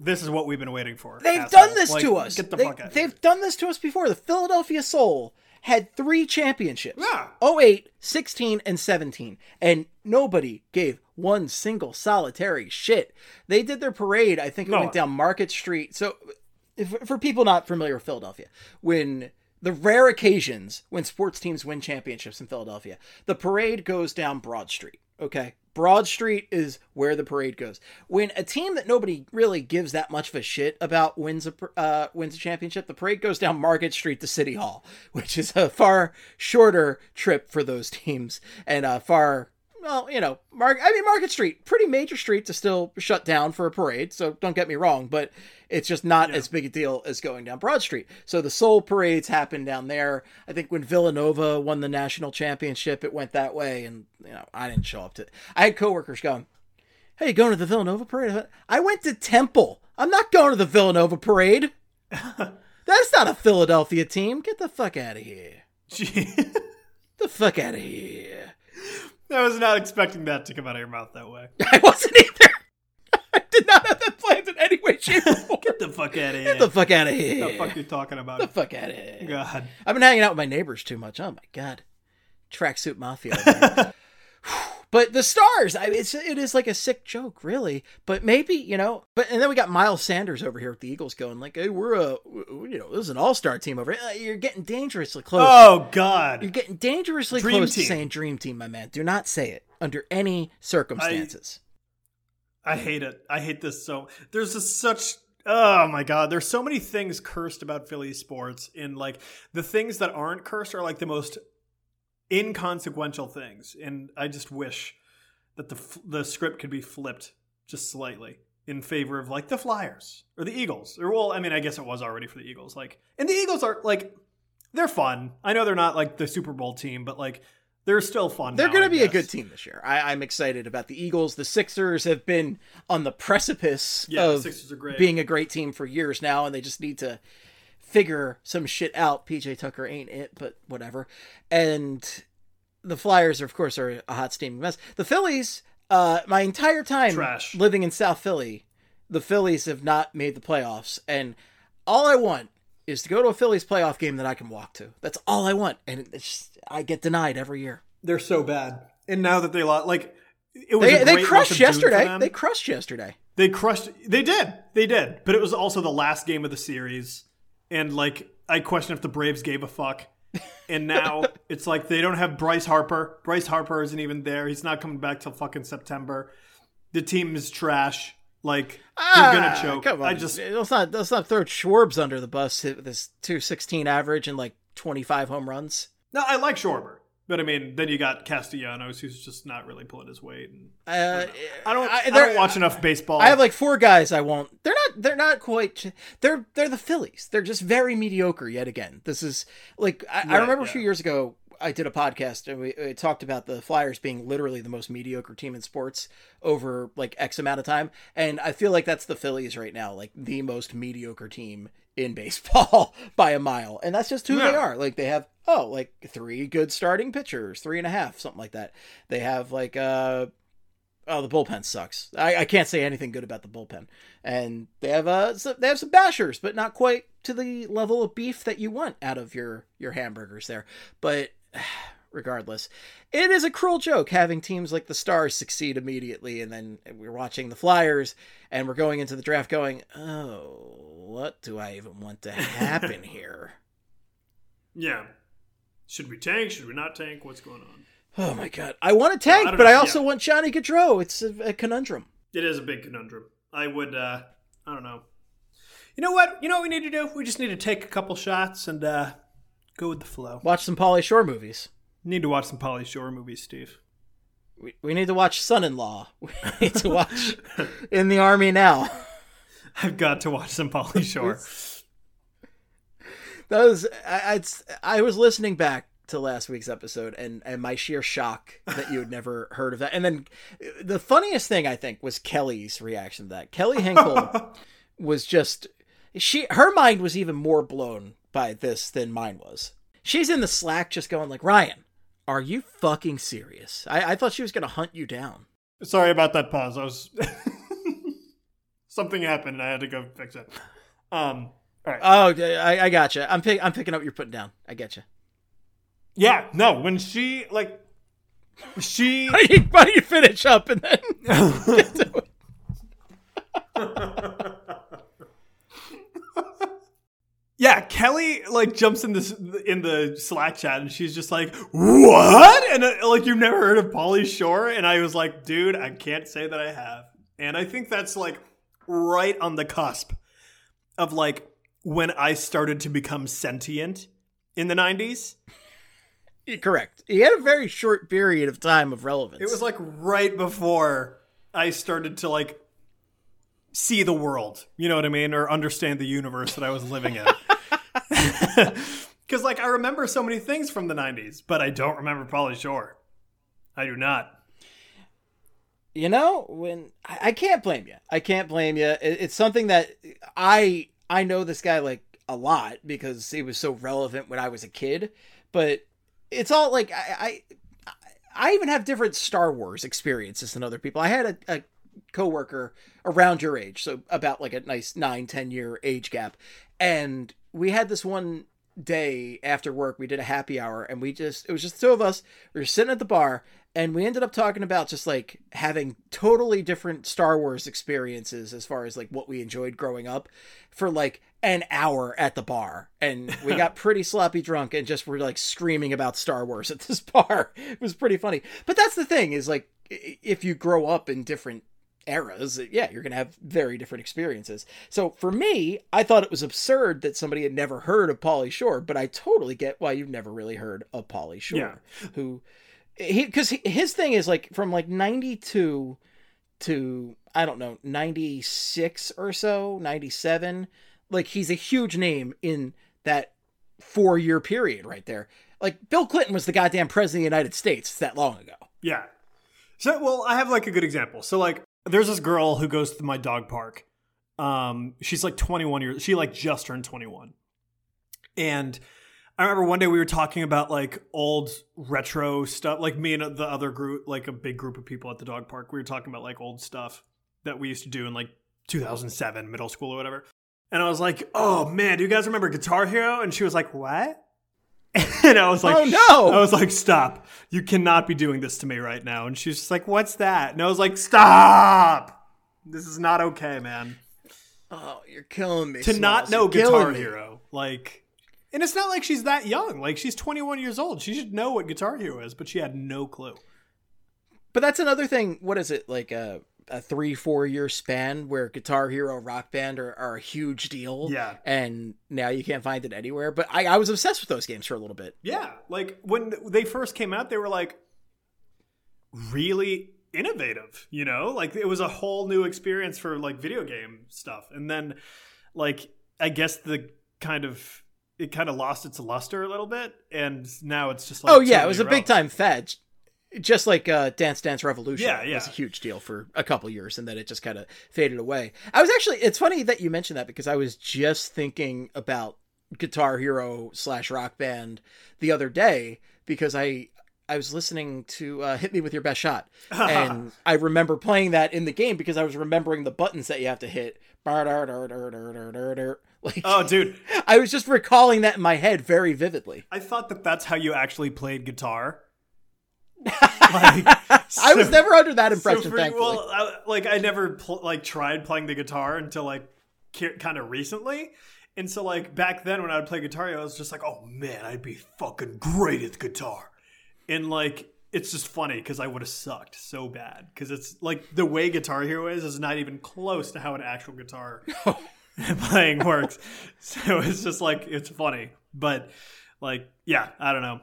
This is what we've been waiting for. They've asshole. done this Like, to us. Get the they, fuck out. They've done this to us before. The Philadelphia Soul had three championships. Yeah. 08, 16, and 17. And nobody gave one single solitary shit. They did their parade, I think it No. went down Market Street. So if, for people not familiar with Philadelphia, when the rare occasions when sports teams win championships in Philadelphia, the parade goes down Broad Street. Okay. Broad Street is where the parade goes. When a team that nobody really gives that much of a shit about wins a uh, wins a championship, the parade goes down Market Street to City Hall, which is a far shorter trip for those teams and a far well, you know, Mark. I mean, Market Street, pretty major street to still shut down for a parade. So don't get me wrong, but it's just not as big a deal as going down Broad Street. So the Soul parades happen down there. I think when Villanova won the national championship, it went that way, and you know, I didn't show up to. I had coworkers going, "Hey, you going to the Villanova parade?" I went, to Temple. I'm not going to the Villanova parade. That's not a Philadelphia team. Get the fuck out of here. The fuck out of here. I was not expecting that to come out of your mouth that way. I wasn't either. I did not have that planned in any way, shape, or form. Get the fuck out of here. Get the fuck out of here. the fuck are you talking about? Get the fuck out of here. God. I've been hanging out with my neighbors too much. Oh my god. Tracksuit mafia. But the stars, I, it's it is like a sick joke, really. But maybe you know. But and then we got Miles Sanders over here with the Eagles going like, "Hey, we're a you know this is an all star team over. here. You're getting dangerously close. Oh God, You're getting dangerously Dream close team. to saying dream team, my man. Do not say it under any circumstances. I hate it. I hate this so. There's just such. Oh my god, there's so many things cursed about Philly sports. In like the things that aren't cursed are like the most inconsequential things, and I just wish that the the script could be flipped just slightly in favor of like the Flyers or the Eagles. Or well, I mean, I guess it was already for the Eagles. Like, and the Eagles are like they're fun. I know they're not like the Super Bowl team, but like they're still fun. They're going to be a good team this year. I, I'm excited about the Eagles. The Sixers have been on the precipice Yeah, the of Sixers are great. being a great team for years now, and they just need to figure some shit out. PJ Tucker ain't it, but whatever. And the Flyers, of course, are a hot steaming mess. The Phillies, uh, my entire time Trash. living in South Philly, the Phillies have not made the playoffs, and all I want is to go to a Phillies playoff game that I can walk to. That's all I want, and it's just, I get denied every year. They're so bad. And now that they lost, like it was They, a they crushed month of June for yesterday. They crushed yesterday. They crushed. They did. They did. But it was also the last game of the series, and like I question if the Braves gave a fuck. And now it's like they don't have Bryce Harper. Bryce Harper isn't even there. He's not coming back till fucking September. The team is trash. Like they're gonna Ah, choke. Come on, I just let's not let's not throw Schwarbs under the bus with this two sixteen average and like twenty five home runs. no. I like Schwarber, but I mean, then you got Castellanos, who's just not really pulling his weight. And Uh, I don't. I, there- don't watch enough baseball. I have like four guys I won't. They're not. They're not quite. They're they're the Phillies. They're just very mediocre yet again. This is like I, I Right, remember a few years ago I did a podcast and we, we talked about the Flyers being literally the most mediocre team in sports over like X amount of time, and I feel like that's the Phillies right now, like the most mediocre team in baseball by a mile, and that's just who they are. Like they have oh like three good starting pitchers, three and a half, something like that. They have like uh Oh, the bullpen sucks. I, I can't say anything good about the bullpen. And they have uh so- they have some bashers, but not quite to the level of beef that you want out of your your hamburgers there. But regardless, it is a cruel joke having teams like the Stars succeed immediately, and then we're watching the Flyers, and we're going into the draft going, oh, what do I even want to happen here? yeah. Should we tank? Should we not tank? What's going on? Oh my god, I want a tank, I but know, I also yeah. want Johnny Gaudreau. It's a, a conundrum. It is a big conundrum. I would, uh, I don't know. You know what? You know what we need to do? We just need to take a couple shots and uh, go with the flow. Watch some Pauly Shore movies. Need to watch some Pauly Shore movies, Steve. We, we need to watch Son-in-Law. We need to watch In the Army Now. I've got to watch some Pauly Shore. That was I, I'd, I was listening back to last week's episode and and my sheer shock that you had never heard of that. And then the funniest thing I think was Kelly's reaction to that. Kelly Hinkle was just she her mind was even more blown by this than mine was. She's in the Slack just going like, "Ryan, are you fucking serious?" I, I thought she was going to hunt you down. Sorry about that pause. I was something happened and I had to go fix it. Um, all right. Oh, I, I gotcha. I'm pick, I'm picking up what you're putting down. I get you. Yeah, no. When she like, she Why don't you, why don't you finish up and then get to it? Yeah, Kelly like jumps in this in the Slack chat and she's just like, "What?" And uh, like you've never heard of Pauly Shore, and I was like, "Dude, I can't say that I have." And I think that's like right on the cusp of like when I started to become sentient in the '90s. Correct. He had a very short period of time of relevance. It was like right before I started to like see the world, you know what I mean, or understand the universe that I was living in. Because like I remember so many things from the '90s, but I don't remember Pauly Shore. I do not. you know when I, I can't blame you. I can't blame you. It, it's something that I I know this guy like a lot because he was so relevant when I was a kid. But it's all like I I, I even have different Star Wars experiences than other people. I had a, a coworker around your age, so about like a nice nine ten year age gap, and we had this one day after work we did a happy hour and we just it was just two of us we were sitting at the bar and we ended up talking about just like having totally different star wars experiences as far as like what we enjoyed growing up for like an hour at the bar and we got pretty sloppy drunk and just were like screaming about star wars at this bar it was pretty funny but that's the thing is like if you grow up in different eras, yeah, you're going to have very different experiences. So for me, I thought it was absurd that somebody had never heard of Pauly Shore, but I totally get why you've never really heard of Pauly Shore, Yeah. who he because his thing is like from like 92 to I don't know 96 or so, 97, like he's a huge name in that 4 year period right there. Like Bill Clinton was the goddamn president of the United States that long ago. Yeah. So, well, I have like a good example. So, like, there's this girl who goes to my dog park. Um, she's like 21 years. She like just turned 21, and I remember one day we were talking about like old retro stuff. Like me and the other group, like a big group of people at the dog park, we were talking about like old stuff that we used to do in like 2007, middle school or whatever. And I was like, "Oh man, do you guys remember Guitar Hero?" And she was like, "What?" and I was like, Oh, no! I was like, "Stop! You cannot be doing this to me right now." And she's just like, "What's that?" And I was like, "Stop! This is not okay, man." Oh, you're killing me. to not know You're Guitar. Hero, like, and it's not like she's that young. Like, she's 21 years old. She should know what Guitar Hero is, but she had no clue. But that's another thing. What is it like a a three four year span where Guitar Hero, Rock Band are, are a huge deal? Yeah. and now you can't find it anywhere. But I, I was obsessed with those games for a little bit. Yeah, like when they first came out, they were like really innovative. You know, like it was a whole new experience for like video game stuff. And then, like, I guess the kind of it kind of lost its luster a little bit, and now it's just like oh yeah, it was a big time fad. Just like uh, Dance Dance Revolution, Yeah, yeah. was a huge deal for a couple years, and then it just kind of faded away. I was actually, it's funny that you mentioned that because I was just thinking about Guitar Hero slash Rock Band the other day because I I was listening to uh, "Hit Me with Your Best Shot," and I remember playing that in the game because I was remembering the buttons that you have to hit. Like, Oh, dude, I was just recalling that in my head very vividly. I thought that that's how you actually played guitar. Like, I was never under that so impression, for- thankfully. Well, I, like I never pl- like tried playing the guitar until like kind of recently, and so like back then when I would play guitar, I was just like, oh man, I'd be fucking great at guitar, and like it's just funny because I would have sucked so bad because it's like the way Guitar Hero is is not even close to how an actual guitar playing works. So it's just like it's funny, but like yeah, I don't know.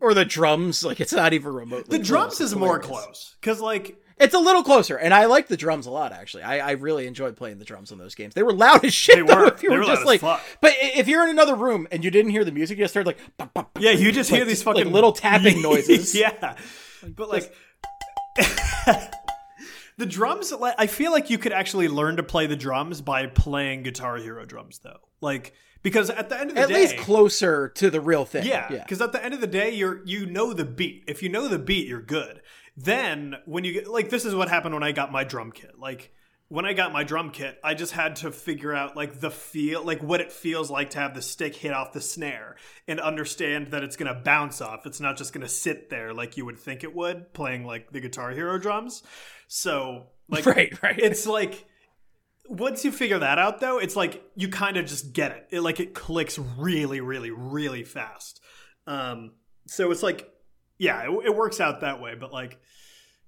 or the drums, like it's not even remotely. The drums close. is more close because like It's a little closer, and I like the drums a lot. Actually, I, I really enjoyed playing the drums on those games. They were loud as shit. They though, were. if you They were, were just loud like, as fuck. but if you're in another room and you didn't hear the music, you just heard like, bop, bop, bop, Yeah, you just hear like- these like fucking little tapping noises. yeah, but like the drums. like, I feel like you could actually learn to play the drums by playing Guitar Hero drums, though. Like because at the end of the day at day, least closer to the real thing. yeah, yeah. because at the end of the day, you're you know the beat. If you know the beat, you're good. Then when you get like this is what happened when I got my drum kit. Like when I got my drum kit, I just had to figure out like the feel, like what it feels like to have the stick hit off the snare and understand that it's going to bounce off. It's not just going to sit there like you would think it would playing like the Guitar Hero drums. So like Right, right. it's like once you figure that out though it's like you kind of just get it it like it clicks really really really fast um so it's like yeah it, it works out that way but like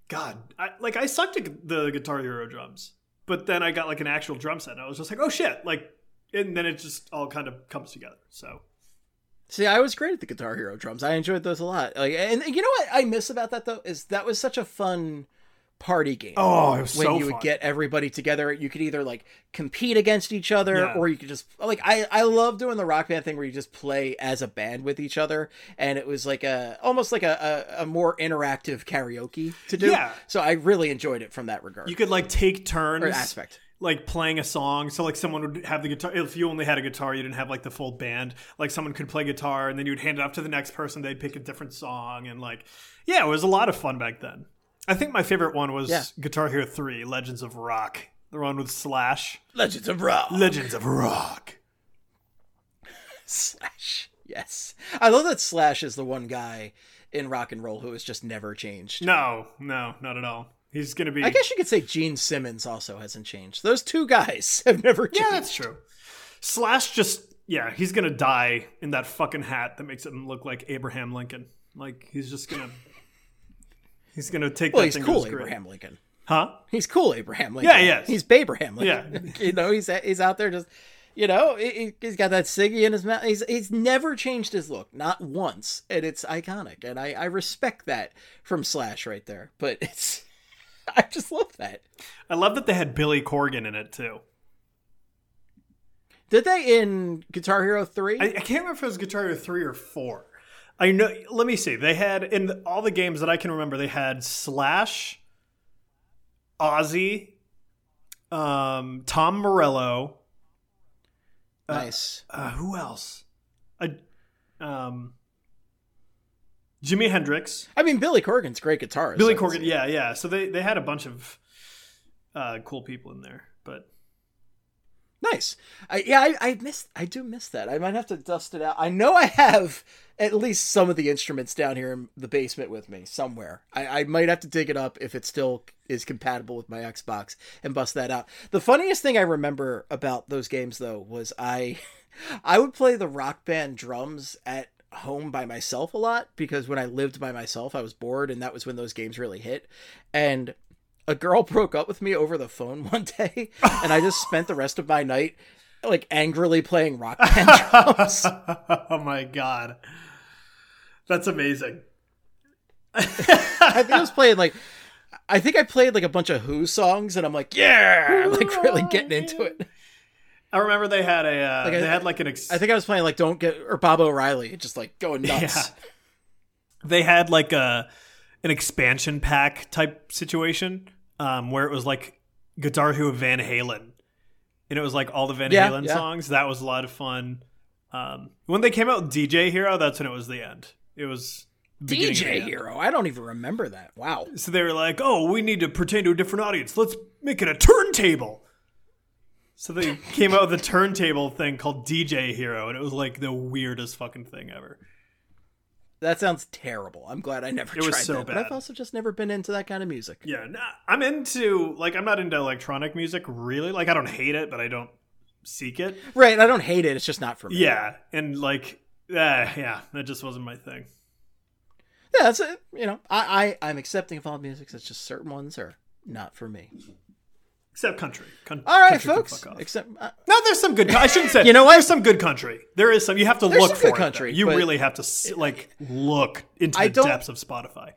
god I, like i sucked at the guitar hero drums but then i got like an actual drum set and i was just like oh shit like and then it just all kind of comes together so See, I was great at the Guitar Hero drums. I enjoyed those a lot. Like, and you know what I miss about that though is that was such a fun party game. oh it was when so you fun. would get everybody together, you could either like compete against each other, Yeah. or you could just like I I love doing the rock band thing where you just play as a band with each other, and it was like a almost like a a, a more interactive karaoke to do. Yeah. So I really enjoyed it from that regard you could like take turns or aspect. like playing a song. So like someone would have the guitar. If you only had a guitar, you didn't have like the full band. Like someone could play guitar, and then you'd hand it off to the next person. They'd pick a different song, and like yeah, it was a lot of fun back then. I think my favorite one was Yeah. Guitar Hero Three: Legends of Rock, the one with Slash. Legends of Rock Legends of Rock. slash. Yes, I love that Slash is the one guy in rock and roll who has just never changed. No, no, not at all. He's gonna be. I guess you could say Gene Simmons also hasn't changed. Those two guys have never changed. Yeah, that's true. Slash just yeah, he's gonna die in that fucking hat that makes him look like Abraham Lincoln. Like he's just gonna he's gonna take well, that he's thing to cool, his grave. Abraham Lincoln. Huh? He's cool, Abraham Lincoln. Yeah, yes. He's Abraham Lincoln. Yeah. you know, he's he's out there just, you know, he, he's got that ciggy in his mouth. He's he's never changed his look, not once, and it's iconic, and I I respect that from Slash right there. But it's, I just love that. I love that they had Billy Corgan in it too. Did they in Guitar Hero three? I, I can't remember if it was Guitar Hero three or four. I know. Let me see. They had in all the games that I can remember. They had Slash, Ozzy, um, Tom Morello. nice. Uh, who else? I, um, Jimi Hendrix, I mean, Billy Corgan's great guitarist. Billy Corgan. Yeah, yeah. So they they had a bunch of uh, cool people in there, but Nice. I, yeah, I, I miss. I do miss that. I might have to dust it out. I know I have at least some of the instruments down here in the basement with me somewhere. I, I might have to dig it up if it still is compatible with my Xbox and bust that out. The funniest thing I remember about those games though was I, I would play the rock band drums at home by myself a lot because when I lived by myself I was bored and that was when those games really hit and a girl broke up with me over the phone one day and I just spent the rest of my night like angrily playing rock band drums. oh my god, that's amazing. I think I was playing like I think I played like a bunch of Who songs and I'm like, yeah, I'm like really getting into it. I remember they had a uh, Like I- they had like an ex- I think I was playing like Don't Get or Baba O'Riley, just like going nuts. Yeah. they had like a an expansion pack type situation um, where it was like Guitar Hero Van Halen, and it was like all the Van Yeah, Halen yeah. songs. That was a lot of fun. Um, when they came out with DJ Hero, that's when it was the end. It was DJ. Hero. I don't even remember that. Wow. So they were like, "Oh, we need to pertain to a different audience. Let's make it a turntable." So they came out with a turntable thing called DJ Hero, and it was like the weirdest fucking thing ever. That sounds terrible. I'm glad I never It was so that. But bad. I've also just never been into that kind of music. Yeah, nah, I'm into like I'm not into electronic music really. Like I don't hate it, but I don't seek it. Right. I don't hate it. It's just not for me. Yeah, and like uh, yeah, that just wasn't my thing. Yeah, that's it. You know, I, I, I'm accepting of all music. It's just certain ones are not for me. Except country. Con- All right, country folks. Except, uh, No, there's some good. I shouldn't say. You know what? There's some good country. There is some. You have to There's look for good it, though. country, You really have to like look into I the depths of Spotify.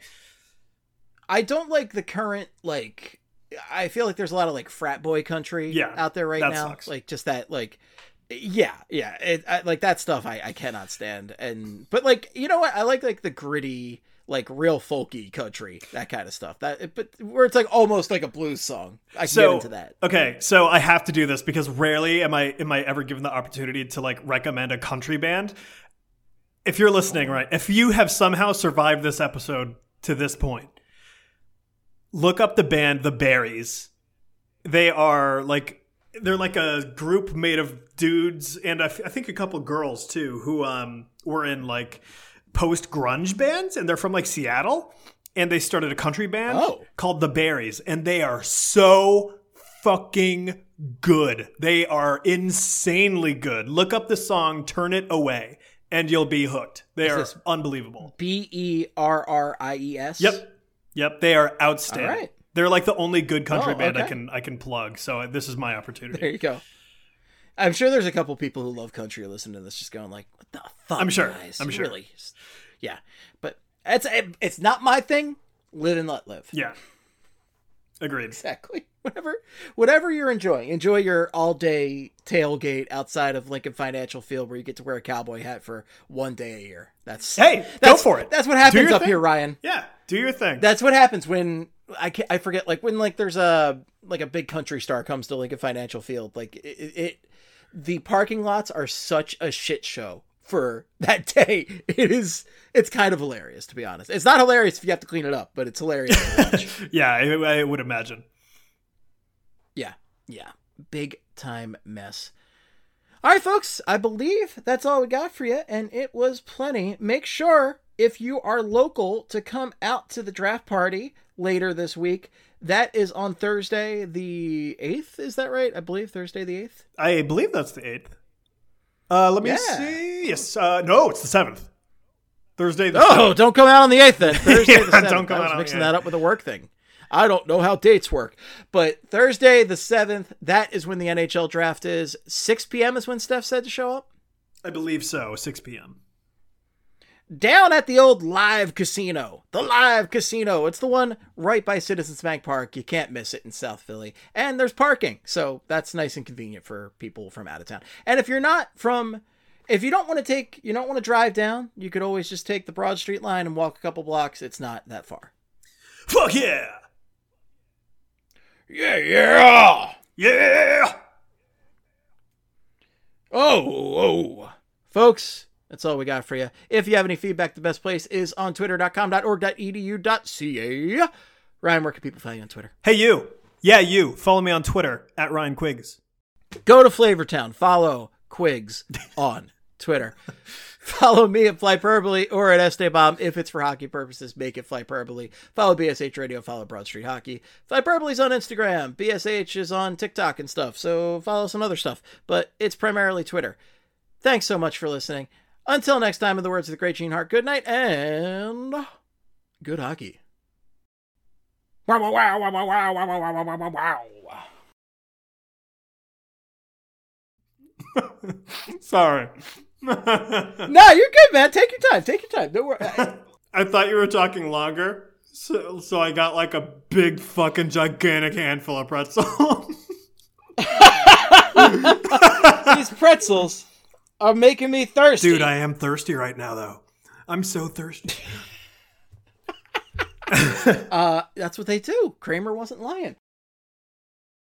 I don't like the current like. I feel like there's a lot of like frat boy country Yeah, out there right now. sucks. Like just that like. Yeah, yeah, it, I, like that stuff I, I cannot stand, and but like you know what I like like the gritty like real folky country that kind of stuff that but where it's like almost like a blues song I can So get into that okay, so I have to do this because rarely am I am I ever given the opportunity to like recommend a country band. If you're listening, right, if you have somehow survived this episode to this point, look up the band The Berries. They are like they're like a group made of dudes and I, f- I think a couple girls too who um were in like post grunge bands and they're from like Seattle and they started a country band Oh. called The Berries and they are so fucking good. They are insanely good. Look up the song Turn It Away and you'll be hooked. They Is are unbelievable. B E R R I E S Yep. Yep, they are outstanding. All right. They're like the only good country Oh, band I can I can plug. So this is my opportunity. There you go. I'm sure there's a couple people who love country listening to this, just going like, "What the fuck?" I'm sure. Guys? I'm sure. Really? Yeah, but it's it's not my thing. Live and let live. Yeah. Agreed. Exactly. Whatever, whatever you're enjoying, enjoy your all day tailgate outside of Lincoln Financial Field, where you get to wear a cowboy hat for one day a year. That's Hey, go for it. That's what happens up thing. here, Ryan. Yeah, do your thing. That's what happens when I can I forget like when like there's a like a big country star comes to Lincoln Financial Field like it, it, it the parking lots are such a shit show for that day. It is it's kind of hilarious to be honest. It's not hilarious if you have to clean it up, but it's hilarious yeah, I, I would imagine. yeah. Yeah. Big time mess. All right, folks, I believe that's all we got for you, and it was plenty. Make sure, if you are local, to come out to the draft party later this week. That is on Thursday, the 8th. Is that right? I believe Thursday, the 8th. I believe that's the eighth. Uh, let me Yeah. see. Yes. Uh, no, it's the seventh. Thursday. The Oh, don't come out on the 8th then. Thursday, the 7th. don't come I was out mixing that up with a work thing. I don't know how dates work. But Thursday, the 7th, that is when the NHL draft is. 6 p.m. is when Steph said to show up. I believe so. Six p.m. down at the old live casino. The live casino. It's the one right by Citizens Bank Park. You can't miss it in South Philly. And there's parking. So that's nice and convenient for people from out of town. And if you're not from if you don't want to take you don't want to drive down, you could always just take the Broad Street line and walk a couple blocks. It's not that far. Fuck yeah! Yeah, yeah. Yeah! Oh, oh. Folks, that's all we got for you. If you have any feedback, the best place is on twitter.com.org.edu.ca. Ryan, where can people find you on Twitter? Hey, you. Yeah, you. Follow me on Twitter at Ryan Quiggs. Go to Flavortown. Follow Quigs on Twitter. Follow me at Flyperbole or at Estebomb if it's for hockey purposes. Make it Flyperbole. Follow BSH Radio. Follow Broad Street Hockey. Flyperbole's on Instagram. BSH is on TikTok and stuff. So follow some other stuff. But it's primarily Twitter. Thanks so much for listening. Until next time, in the words of the great Gene Hart, good night and good hockey. Wow, wow, wow, wow, wow, wow, wow, wow, wow, wow, wow. Sorry. No, you're good, man. Take your time. Take your time. Don't worry. I thought you were talking longer, so so I got like a big fucking gigantic handful of pretzel. These pretzels are making me thirsty. Dude, I am thirsty right now though. I'm so thirsty. uh, that's what they do. Kramer wasn't lying.